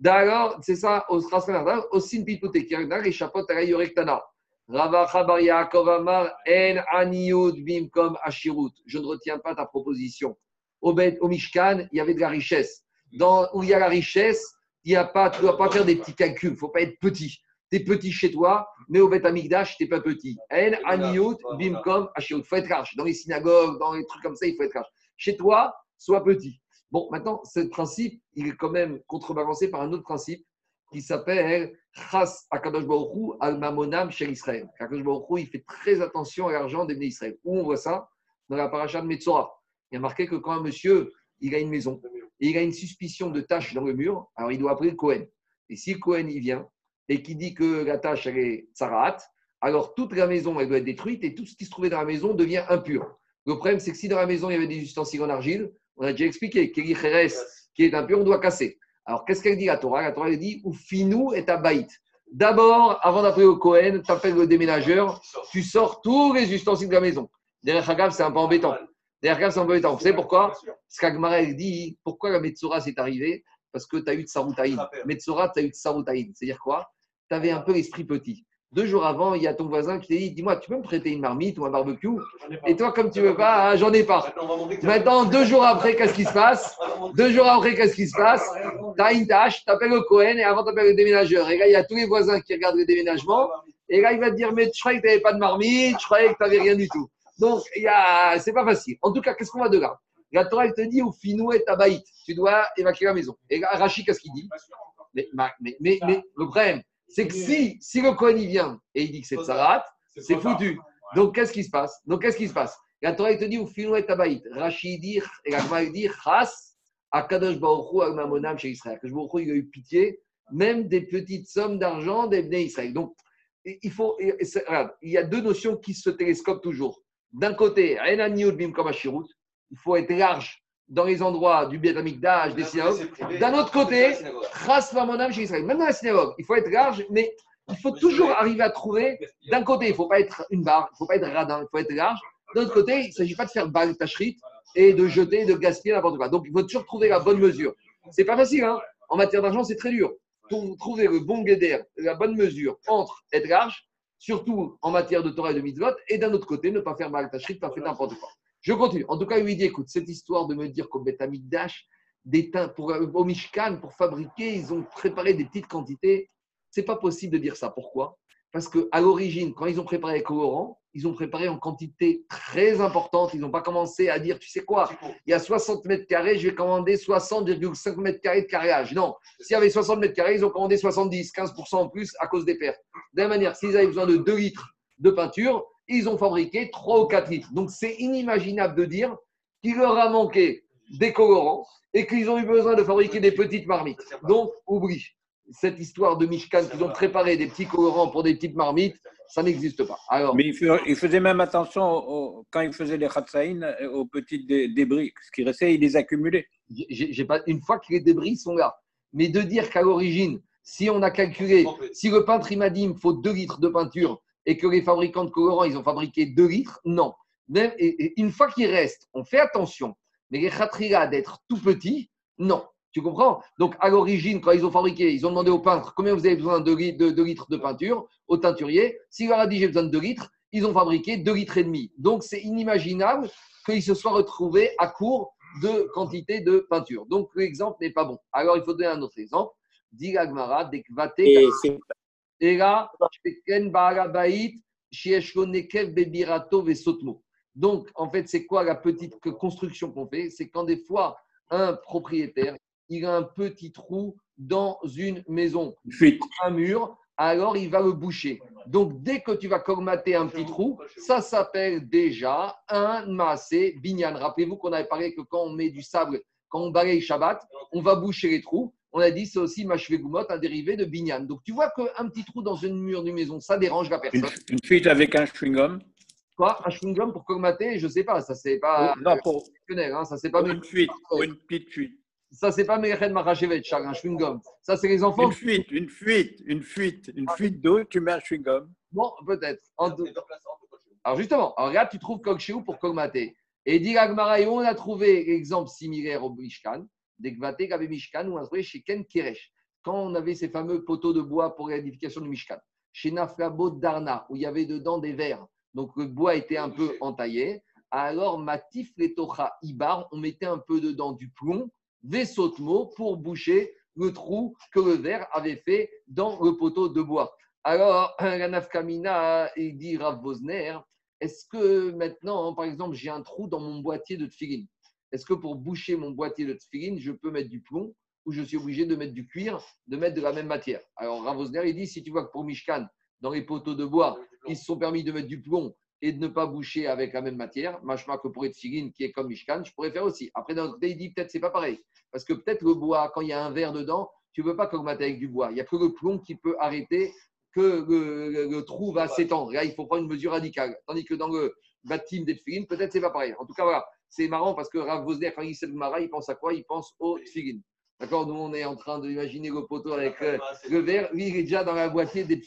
D'ailleurs, c'est ça, au Strasbourg, au Sinpipote, qui a les chapeaux à Yorektana. Rava Chabar Yaakov Amar, En Aniud Bimkom Ashirut. Je ne retiens pas ta proposition. Au Mishkan, il y avait de la richesse. Dans, où il y a la richesse, il y a pas, tu ne dois pas faire des petits calculs. Il ne faut pas être petit. Tu es petit chez toi, mais au Bet Amikdash, tu n'es pas petit. En Aniud Bimkom Ashirut. Il faut être large. Dans les synagogues, dans les trucs comme ça, il faut être large. Chez toi, sois petit. Bon, maintenant, ce principe, il est quand même contrebalancé par un autre principe qui s'appelle Chas Akadosh Baruch Hu al Mamonam chez Israël. Akadosh Baruch Hu, il fait très attention à l'argent des Israël. Où on voit ça? Dans la paracha de Metzora. Il y a marqué que quand un monsieur, il a une maison et il a une suspicion de tache dans le mur, alors il doit appeler le Cohen. Et si Cohen, il vient et qui dit que la tâche, elle est tsaraat, alors toute la maison, elle doit être détruite et tout ce qui se trouvait dans la maison devient impur. Le problème, c'est que si dans la maison, il y avait des ustensiles en argile, on a déjà expliqué, Cheres, qui est impur, on doit casser. Alors, qu'est-ce qu'elle dit la Torah? La Torah, elle dit Ou finou et tabaït. D'abord, avant d'appeler au Cohen, tu appelles le déménageur, tu sors tous les ustensiles de la maison. Derrière Hagav, c'est un peu embêtant. Hagav, c'est un peu embêtant. Vous savez pourquoi? Parce qu'Agmara, dit Pourquoi la Metzora s'est arrivée? Parce que tu as eu de Saroutaïd. Metzora, tu as eu de Saroutaïd. C'est-à-dire quoi? Tu avais un peu l'esprit petit. Deux jours avant, il y a ton voisin qui t'a dit Dis-moi, tu peux me prêter une marmite ou un barbecue? Et toi, comme tu veux pas, ah, j'en ai pas. Maintenant, deux jours après, qu'est-ce qui se passe? Deux jours après, qu'est-ce qui se passe? Tu as une tâche, tu appelles le Cohen et avant tu appelles le déménageur. Et là, il y a tous les voisins qui regardent le déménagement. Et là, il va te dire Mais je croyais que tu n'avais pas de marmite, je croyais que tu n'avais rien du tout. Donc, c'est pas facile. En tout cas, qu'est-ce qu'on va de là? La Torah, elle te dit Au finou et tabaït. Tu dois évacuer la maison. Et Rachid, qu'est-ce qu'il dit? Mais, ma- mais, mais, mais le problème, c'est que si, si le Cohen il vient et il dit que c'est Tsarat, c'est foutu. Donc, qu'est-ce qui se passe? Donc, qu'est-ce qui se passe? La Torah, elle te dit Au finou et tabaït. Rachid dit, et la dit Chas, Akadosh Baruch Hu, Mamonam chez Israël. Il a eu pitié, même des petites sommes d'argent des Israël. Donc, il faut, regarde, il y a deux notions qui se télescopent toujours. D'un côté, il faut être large dans les endroits du Amikdash, des synagogues. D'un autre côté, chez Israël. Même dans la synagogue, il faut être large, mais il faut toujours arriver à trouver. D'un côté, il ne faut pas être une barre, il ne faut pas être radin, il faut être large. D'un autre côté, il ne s'agit pas de faire balle tachrit et de jeter, de gaspiller n'importe quoi. Donc, il faut toujours trouver la bonne mesure. C'est pas facile, hein. En matière d'argent, c'est très dur. pour trouver le bon guédère, la bonne mesure entre être large, surtout en matière de Torah et de mitzvot, et d'un autre côté, ne pas faire mal tachrit, pas faire n'importe quoi. Je continue. En tout cas, il lui dit écoute, cette histoire de me dire qu'au Betamidash, des teints pour, au Mishkan, pour fabriquer, ils ont préparé des petites quantités. C'est pas possible de dire ça. Pourquoi? Parce qu'à l'origine, quand ils ont préparé les colorants, ils ont préparé en quantité très importante. Ils n'ont pas commencé à dire, tu sais quoi, il y a 60 mètres carrés, je vais commander 60,5 mètres carrés de carrelage. Non, s'il y avait 60 mètres carrés, ils ont commandé 70, 15% en plus à cause des pertes. De la même manière, s'ils avaient besoin de 2 litres de peinture, ils ont fabriqué 3 ou 4 litres. Donc c'est inimaginable de dire qu'il leur a manqué des colorants et qu'ils ont eu besoin de fabriquer des petites marmites. Donc oublie. Cette histoire de Mishkan qu'ils ont préparé des petits colorants pour des petites marmites, ça n'existe pas. Alors, Mais il, faisait même attention, au- quand il faisait les khatsaïn, aux petits dé- débris. Ce qui restait, il les accumulait. j'ai j'ai pas une fois que les débris sont là. Mais de dire qu'à l'origine, si on a calculé, si le peintre il m'a dit il me faut 2 litres de peinture et que les fabricants de colorants ils ont fabriqué 2 litres, non. Même, et, et une fois qu'il reste, on fait attention. Mais les khatriga d'être tout petits, non. Tu comprends? Donc à l'origine, quand ils ont fabriqué, ils ont demandé au peintre combien vous avez besoin de 2 litres de peinture, au teinturier? S'il leur a dit j'ai besoin de 2 litres, ils ont fabriqué 2 litres et demi. Donc c'est inimaginable qu'ils se soient retrouvés à court de quantité de peinture. Donc l'exemple n'est pas bon. Alors il faut donner un autre exemple. Dekvate, Sheken Bebirato Vesotmo. Donc, en fait, c'est quoi la petite construction qu'on fait? C'est quand des fois, un propriétaire, il a un petit trou dans une maison, fuite. un mur, alors il va le boucher. Donc, dès que tu vas colmater un petit trou, ça s'appelle déjà un massé binyan. Rappelez-vous qu'on avait parlé que quand on met du sable, quand on balaye Shabbat, on va boucher les trous. On a dit c'est aussi machvegumot, un dérivé de binyan. Donc, tu vois qu'un petit trou dans une mur d'une maison, ça dérange la personne. une fuite avec un chewing-gum? Quoi? Un chewing-gum pour colmater? Je sais pas, ça c'est pas non, pour, hein, ça c'est pas pour une fuite. Pour une petite fuite. Ça c'est pas Mereched Marachevet, Charles, un chewing-gum. Ça c'est les enfants. Une fuite, une fuite, une fuite, une fuite d'eau, tu mets un chewing-gum. Bon, peut-être. Alors justement, alors regarde, tu trouves Kok Shehu pour colmater. Et dit Agmara, et on a trouvé l'exemple similaire au Mishkan, d'Ekvate Gabe Mishkan, où on a trouvé chez Ken Keresh, quand on avait ces fameux poteaux de bois pour l'édification du Mishkan. Chez Naflabo Darna, où il y avait dedans des verres. Donc le bois était un peu entaillé. Alors, Matif Letocha Ibar, on mettait un peu dedans du plomb, vaisseau de mots, pour boucher le trou que le verre avait fait dans le poteau de bois. Alors, la Nafkamina, il dit Rav Bosner, est-ce que maintenant, par exemple, j'ai un trou dans mon boîtier de tefillin Est-ce que pour boucher mon boîtier de tefillin, je peux mettre du plomb ou je suis obligé de mettre du cuir, de mettre de la même matière? Alors, Rav Bosner, il dit si tu vois que pour Mishkan, dans les poteaux de bois, ils se sont permis de mettre du plomb et de ne pas boucher avec la même matière, machma que pour être tefillin qui est comme Mishkan, je pourrais faire aussi. Après, d'un autre côté, il dit peut-être c'est pas pareil. Parce que peut-être le bois, quand il y a un verre dedans, tu ne peux pas colmater avec du bois. Il n'y a que le plomb qui peut arrêter que le, le- le trou va s'étendre. Là, il faut prendre une mesure radicale. Tandis que dans le bâtiment des peut-être c'est pas pareil. En tout cas, voilà, c'est marrant parce que Rav Vosner, quand il sait le Mara, il pense à quoi? Il pense au tefillin. D'accord? Nous, on est en train d'imaginer le poteau avec euh, le verre. Lui, il est déjà dans la boîtier des.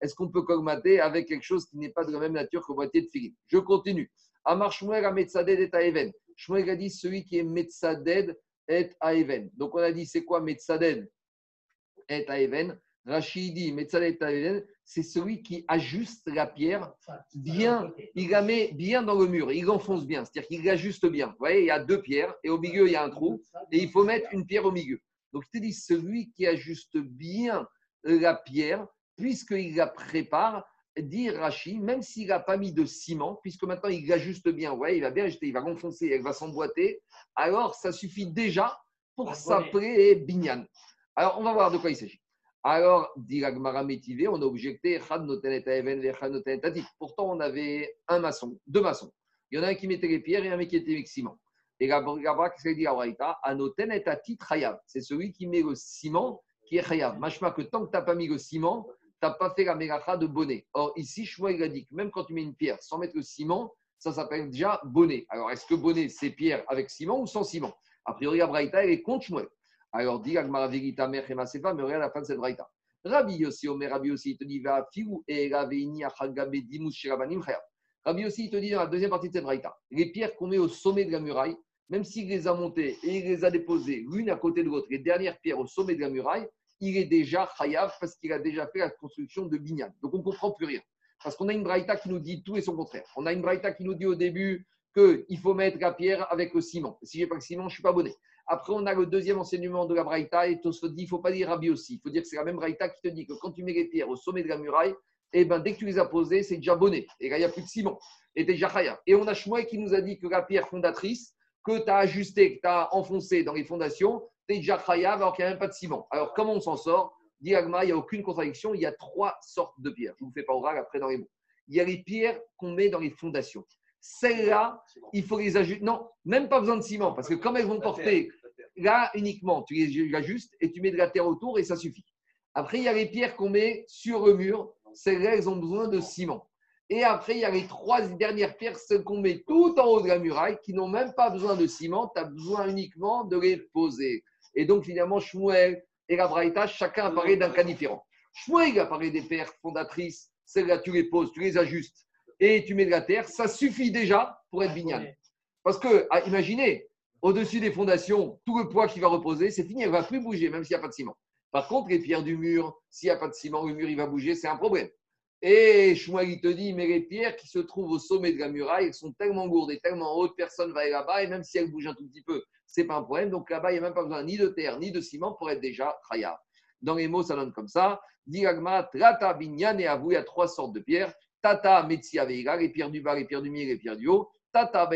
Est-ce qu'on peut colmater avec quelque chose qui n'est pas de la même nature que boîtier de tefillin Je continue. Amar Shmuel a Metzaded et Aeven. Shmuel a dit celui qui est Metzaded et Aeven. Donc, on a dit c'est quoi Metzaded et Aeven? Rachid dit Metzaded et Aeven, c'est celui qui ajuste la pierre bien, il la met bien dans le mur, il l'enfonce bien, c'est-à-dire qu'il l'ajuste bien. Vous voyez, il y a deux pierres et au milieu, il y a un trou et il faut mettre une pierre au milieu. Donc, je te dis, celui qui ajuste bien la pierre, puisqu'il la prépare, dit Rachid, même s'il n'a pas mis de ciment, puisque maintenant il l'ajuste bien, ouais, il va bien ajuster, il va l'enfoncer, elle va s'emboîter, alors ça suffit déjà pour s'appeler Binyan. Alors, on va voir de quoi il s'agit. Alors, dit l'Agmara Métivé, on a objecté. Pourtant, on avait un maçon, deux maçons. Il y en a un qui mettait les pierres et un mec qui était avec ciment. Et Gabra, qu'est-ce qu'elle dit à. C'est celui qui met le ciment qui est chayav. Machma que tant que tu n'as pas mis le ciment, n'as pas fait la mélacha de bonnet. Or, ici, Shmuel il a dit que même quand tu mets une pierre sans mettre le ciment, ça s'appelle déjà bonnet. Alors, est-ce que bonnet, c'est pierre avec ciment ou sans ciment? A priori, la Braïta, elle est contre Shmuel. Alors, dit Agmara Masefa, mais regarde la fin de cette braïta. Rabbi Yossi, Omer Rabbi Yossi, il te dit, va fiou et Raveini Achagabe Dimus Shirabanim Chayav. Rabbi Yossi, il te dit dans la deuxième partie de cette braïta, les pierres qu'on met au sommet de la muraille, même s'il les a montées et il les a déposées l'une à côté de l'autre, les dernières pierres au sommet de la muraille, il est déjà chayav parce qu'il a déjà fait la construction de binyan. Donc on ne comprend plus rien. Parce qu'on a une braïta qui nous dit tout et son contraire. On a une braïta qui nous dit au début qu'il faut mettre la pierre avec le ciment. Si j'ai pas le ciment, je suis pas abonné. Après, on a le deuxième enseignement de la braïta et Tosfot dit il faut pas dire Rabbi aussi. Il faut dire que c'est la même braïta qui te dit que quand tu mets les pierres au sommet de la muraille, et ben, dès que tu les as posées, c'est déjà bonné. Et là, il n'y a plus de ciment. Et déjà. Et on a Shmuel qui nous a dit que la pierre fondatrice, que tu as ajustée, que tu as enfoncée dans les fondations, tu es déjà chayav alors qu'il n'y a même pas de ciment. Alors, comment on s'en sort? Diagma, il n'y a aucune contradiction. Il y a trois sortes de pierres. Je ne vous fais pas oral après dans les mots. Il y a les pierres qu'on met dans les fondations. Celles-là, il faut les ajuster. Non, même pas besoin de ciment, parce que comme elles vont porter, là uniquement, tu les ajustes et tu mets de la terre autour et ça suffit. Après, il y a les pierres qu'on met sur le mur. Celles-là, elles ont besoin de ciment. Et après, il y a les trois dernières pierres, celles qu'on met tout en haut de la muraille, qui n'ont même pas besoin de ciment. Tu as besoin uniquement de les poser. Et donc, finalement, Shmuel et la Braïta, chacun apparaît d'un cas différent. Shmuel apparaît des pierres fondatrices. Celles-là, tu les poses, tu les ajustes et tu mets de la terre. Ça suffit déjà pour être vignan. Parce que, ah, imaginez, au-dessus des fondations, tout le poids qui va reposer, c'est fini, elle ne va plus bouger, même s'il n'y a pas de ciment. Par contre, les pierres du mur, s'il n'y a pas de ciment, le mur, il va bouger, c'est un problème. Et Shmuel, il te dit, mais les pierres qui se trouvent au sommet de la muraille, elles sont tellement lourdes et tellement hautes, personne ne va aller là-bas, et même si elles bougent un tout petit peu, ce n'est pas un problème. Donc là-bas, il n'y a même pas besoin ni de terre, ni de ciment pour être déjà khayab. Dans les mots, ça donne comme ça. Diagma, trata, binyan et avou, il y a trois sortes de pierres. Tata, metsia, veiga, les pierres du bas, les pierres du milieu, les pierres du haut. Tata,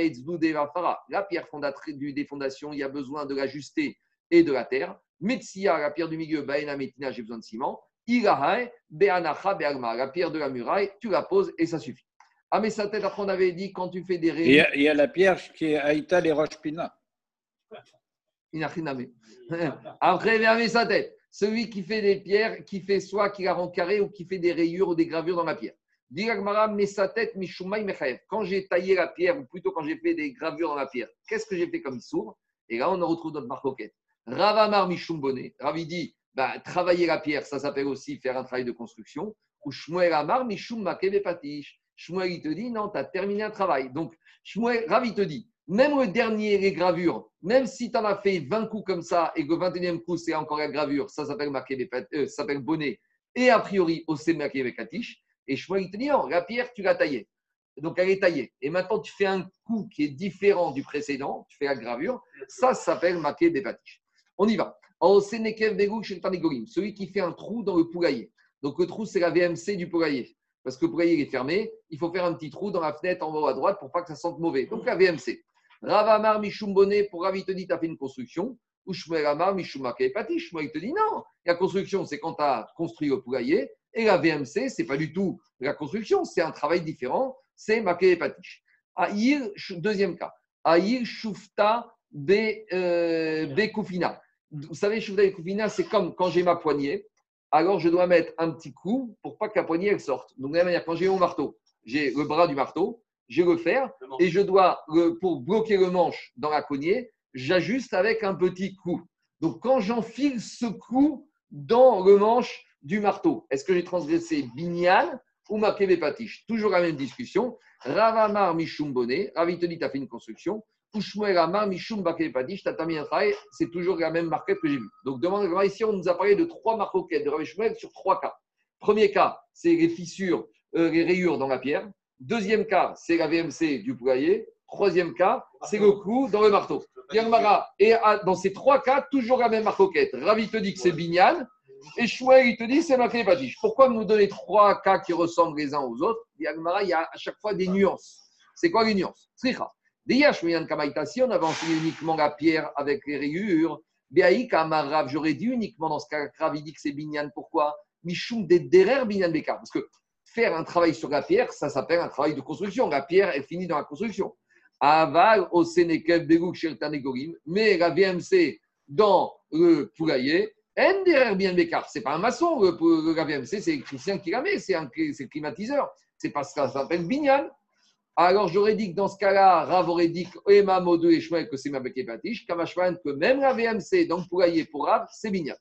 fara, la pierre fondatrice des fondations, il y a besoin de l'ajuster et de la terre. Metsia, la pierre du milieu, baena, metina, j'ai besoin de ciment. Irahae, beanacha, beagma, la pierre de la muraille, tu la poses et ça suffit. Ah, mais sa tête, après, on avait dit quand tu fais des a- il y a la pierre qui est Aïta les roches Pina. Après, vers sa tête. Celui qui fait des pierres, qui fait soit qui la rend carrée ou qui fait des rayures ou des gravures dans la pierre. Dit l'Agmara, mais sa tête, Mishumai. Quand j'ai taillé la pierre, ou plutôt quand j'ai fait des gravures dans la pierre, qu'est-ce que j'ai fait comme sourd? Et là, on retrouve notre marcoquette. Ravamar Mishum Bonnet. Ravi dit, bah, travailler la pierre, ça s'appelle aussi faire un travail de construction. Ou Shmuel Amar Mishum Makeve Patish. Shmuel, il te dit, non, tu as terminé un travail. Donc, Shmuel, Ravi te dit, même le dernier, les gravures, même si tu en as fait 20 coups comme ça et que le 21e coup, c'est encore la gravure, ça s'appelle euh, s'appelle bonnet. Et a priori, au Makeve Katish. Et Shmuel, il te dit, non, la pierre, tu l'as taillée. Donc, elle est taillée. Et maintenant, tu fais un coup qui est différent du précédent, tu fais la gravure. Ça, s'appelle Makeve Patish. On y va. En Sénékev chez le Tarnégorim, celui qui fait un trou dans le poulailler. Donc, le trou, c'est la VMC du poulailler. Parce que le poulailler il est fermé, il faut faire un petit trou dans la fenêtre en haut à droite pour pas que ça sente mauvais. Donc, la VMC. Ravamar Mishum Bonnet, pour Ravi te dit, tu as fait une construction. Ou Shmuel Amar Makeh Patish. Shmuel te dit, non, la construction, c'est quand tu as construit le poulailler. Et la VMC, c'est pas du tout la construction, c'est un travail différent. C'est Patish. Aïr, deuxième cas. Aïr Shufta Be euh. Vous savez, Shufta Bekufina, c'est comme quand j'ai ma poignée, alors je dois mettre un petit coup pour pas que la poignée elle sorte. Donc, de la même manière, quand j'ai mon marteau, j'ai le bras du marteau, j'ai le et je dois, le- pour bloquer le manche dans la cognée, j'ajuste avec un petit coup. Donc, quand j'enfile ce coup dans le manche du marteau, est-ce que j'ai transgressé Binyan ou Makebe Patish Toujours la même discussion. Ravamar Mishum Bonnet, Ravi te dit, tu as fait une construction. Ou Shmuel Amar Mishum Patish, tu as terminé un travail. C'est toujours la même marquette que j'ai vue. Donc, demande ici, on nous a parlé de trois marquettes de Ravi sur trois cas. Premier cas, c'est les fissures, euh, les rayures dans la pierre. Deuxième cas, c'est la VMC du poulailler. Troisième cas, c'est le clou dans le marteau. Et à- dans ces trois cas, toujours la même marcoquette. Ravi te dit que c'est Binyan, et Shmuel, il te dit c'est Maké Patish. Pourquoi nous donner trois cas qui ressemblent les uns aux autres? Yermara, il y a à chaque fois des nuances. C'est quoi les nuances? Shmuel Kamaïta, si on avait enseigné uniquement la pierre avec les rayures, Béaïk Amarav, j'aurais dit uniquement dans ce cas, Ravi dit que c'est Binyan. Pourquoi? Mishum des derer Binyan Bekar. Parce que faire un travail sur la pierre, ça s'appelle un travail de construction. La pierre, elle finit dans la construction. Aval au Sénékel, Begouk, Gorim, mais la VMC dans le poulailler, NDR bien Bécard. C'est pas un maçon, le, la VMC, c'est Christian qui la met, c'est un c'est climatiseur. C'est parce que ça s'appelle Binyan. Alors j'aurais dit que dans ce cas-là, Rav aurait dit que Ema Modou et Shmuel que c'est Mabek et Patish, Kamashwan que même la VMC, dans le poulailler pour Rav, c'est Binyan.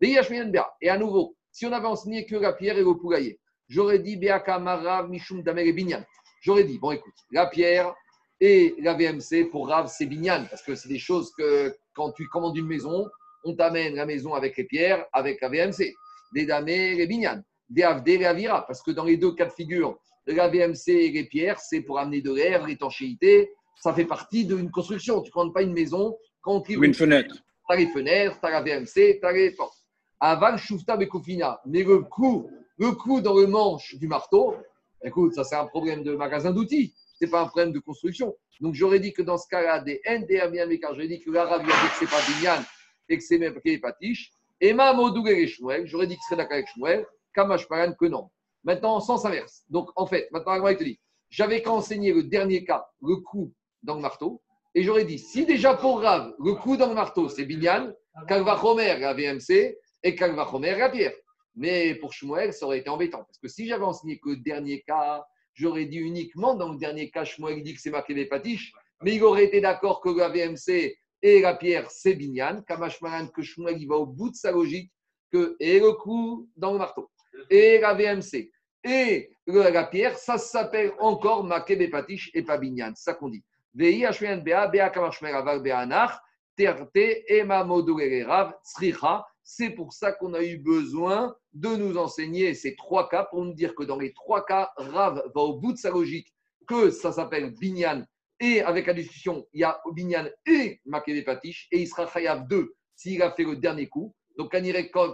Et à nouveau, si on avait enseigné que la pierre et le poulailler, j'aurais dit Beakamara Mishum Damer et Binyan. J'aurais dit, bon écoute, la pierre et la VMC pour Rav, c'est Binyan, parce que c'est des choses que quand tu commandes une maison, on t'amène la maison avec les pierres, avec la VMC, des damés, les bignanes, des avdés, les avira, parce que dans les deux cas de figure, la VMC et les pierres, c'est pour amener de l'air, l'étanchéité, ça fait partie d'une construction. Tu ne prends pas une maison quand on Ou une fenêtre. tu as les fenêtres, tu as la VMC, tu as les portes. Aval, Shufta, Bekofina. Mais le coup, le coup dans le manche du marteau, écoute, ça c'est un problème de magasin d'outils. Ce n'est pas un problème de construction. Donc j'aurais dit que dans ce cas-là, des NDR, car j'aurais dit que l'arabe, a dit que ce n'est pas Binyan et que c'est même patiche. Et ma Modou et Shmuel, j'aurais dit que serait d'accord avec Shmuel, Kamash Paran que non. Maintenant, sens inverse. Donc en fait, maintenant, il te dit, j'avais qu'à enseigner le dernier cas, le coup dans le marteau, et j'aurais dit, si déjà pour Rav, le coup dans le marteau, c'est Binyan, Kalvachomer, la VMC, et Kalvachomer, la pierre. Mais pour Shmuel, ça aurait été embêtant. Parce que si j'avais enseigné que le dernier cas, j'aurais dit uniquement dans le dernier cas, Shmuel dit que c'est marqué patiches, mais il aurait été d'accord que la VMC et la pierre, c'est Binyan. Kamashmaran, que Shmuel, il va au bout de sa logique, que et le coup dans le marteau, et la VMC, et la pierre, ça s'appelle encore marqué des et pas Binyan. C'est ça qu'on dit. Vei Hashmean Bea, Bea Aval. C'est pour ça qu'on a eu besoin de nous enseigner ces trois cas pour nous dire que dans les trois cas, Rav va au bout de sa logique, que ça s'appelle Binyan. Et avec la discussion, il y a Binyan et Makede Patish, et il sera Chayav 2 s'il a fait le dernier coup. Donc,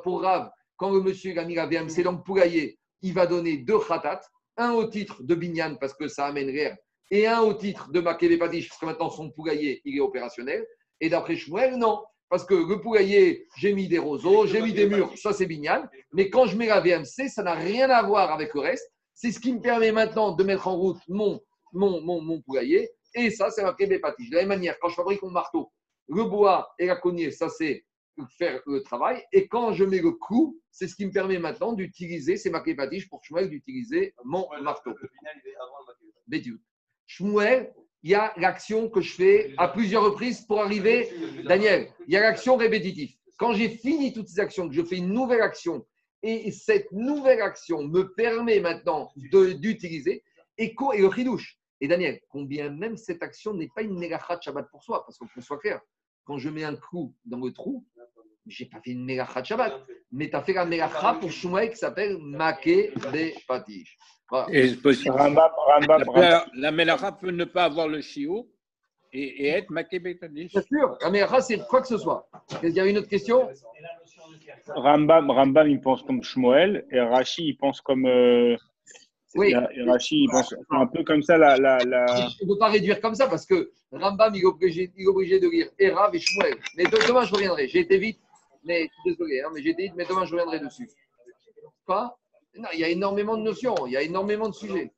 pour Rav, quand le monsieur a mis la VMC dans le poulailler, il va donner deux khatat, un au titre de Binyan parce que ça amène l'air, et un au titre de Makede Patish parce que maintenant son poulailler il est opérationnel. Et d'après Shmuel, non. Parce que le poulailler, j'ai mis des roseaux, j'ai mis des murs, ça c'est Binyan. Mais quand je mets la VMC, ça n'a rien à voir avec le reste. C'est ce qui me permet maintenant de mettre en route mon, mon, mon, mon poulailler. Et ça, c'est marqué des patiches. De la même manière, quand je fabrique mon marteau, le bois et la cognée, ça c'est faire le travail. Et quand je mets le coup, c'est ce qui me permet maintenant d'utiliser, c'est marqué patiche pour Shmuel, d'utiliser mon marteau. Le final, il y a l'action que je fais à plusieurs reprises pour arriver. Daniel, il y a l'action répétitive. Quand j'ai fini toutes ces actions, que je fais une nouvelle action, et cette nouvelle action me permet maintenant d'utiliser, et, et le chidouche. Et Daniel, combien même cette action n'est pas une mégachat Shabbat pour soi, parce qu'on soit clair, quand je mets un clou dans le trou, j'ai pas fait une mégachat Shabbat, mais tu as fait la mégacha pour Shmuel qui s'appelle Make de Patish. Voilà. Et c'est La, Rambam. la, la Mélara peut ne pas avoir le chiot et, et être Makébetadish. Bien sûr, la mégacha, c'est quoi que ce soit. Il y a une autre question? Rambam, Rambam, il pense comme Shmuel et Rashi, il pense comme. euh, Oui. et Rashi, il pense un peu comme ça. La, la, la... On ne peut pas réduire comme ça parce que Rambam, il est obligé, il est obligé de lire Erav et Shmuel. Mais de- demain, je reviendrai. J'ai été vite, mais désolé, hein, mais j'ai vite, mais demain, je reviendrai dessus. Non, Il y a énormément de notions, il y a énormément de sujets.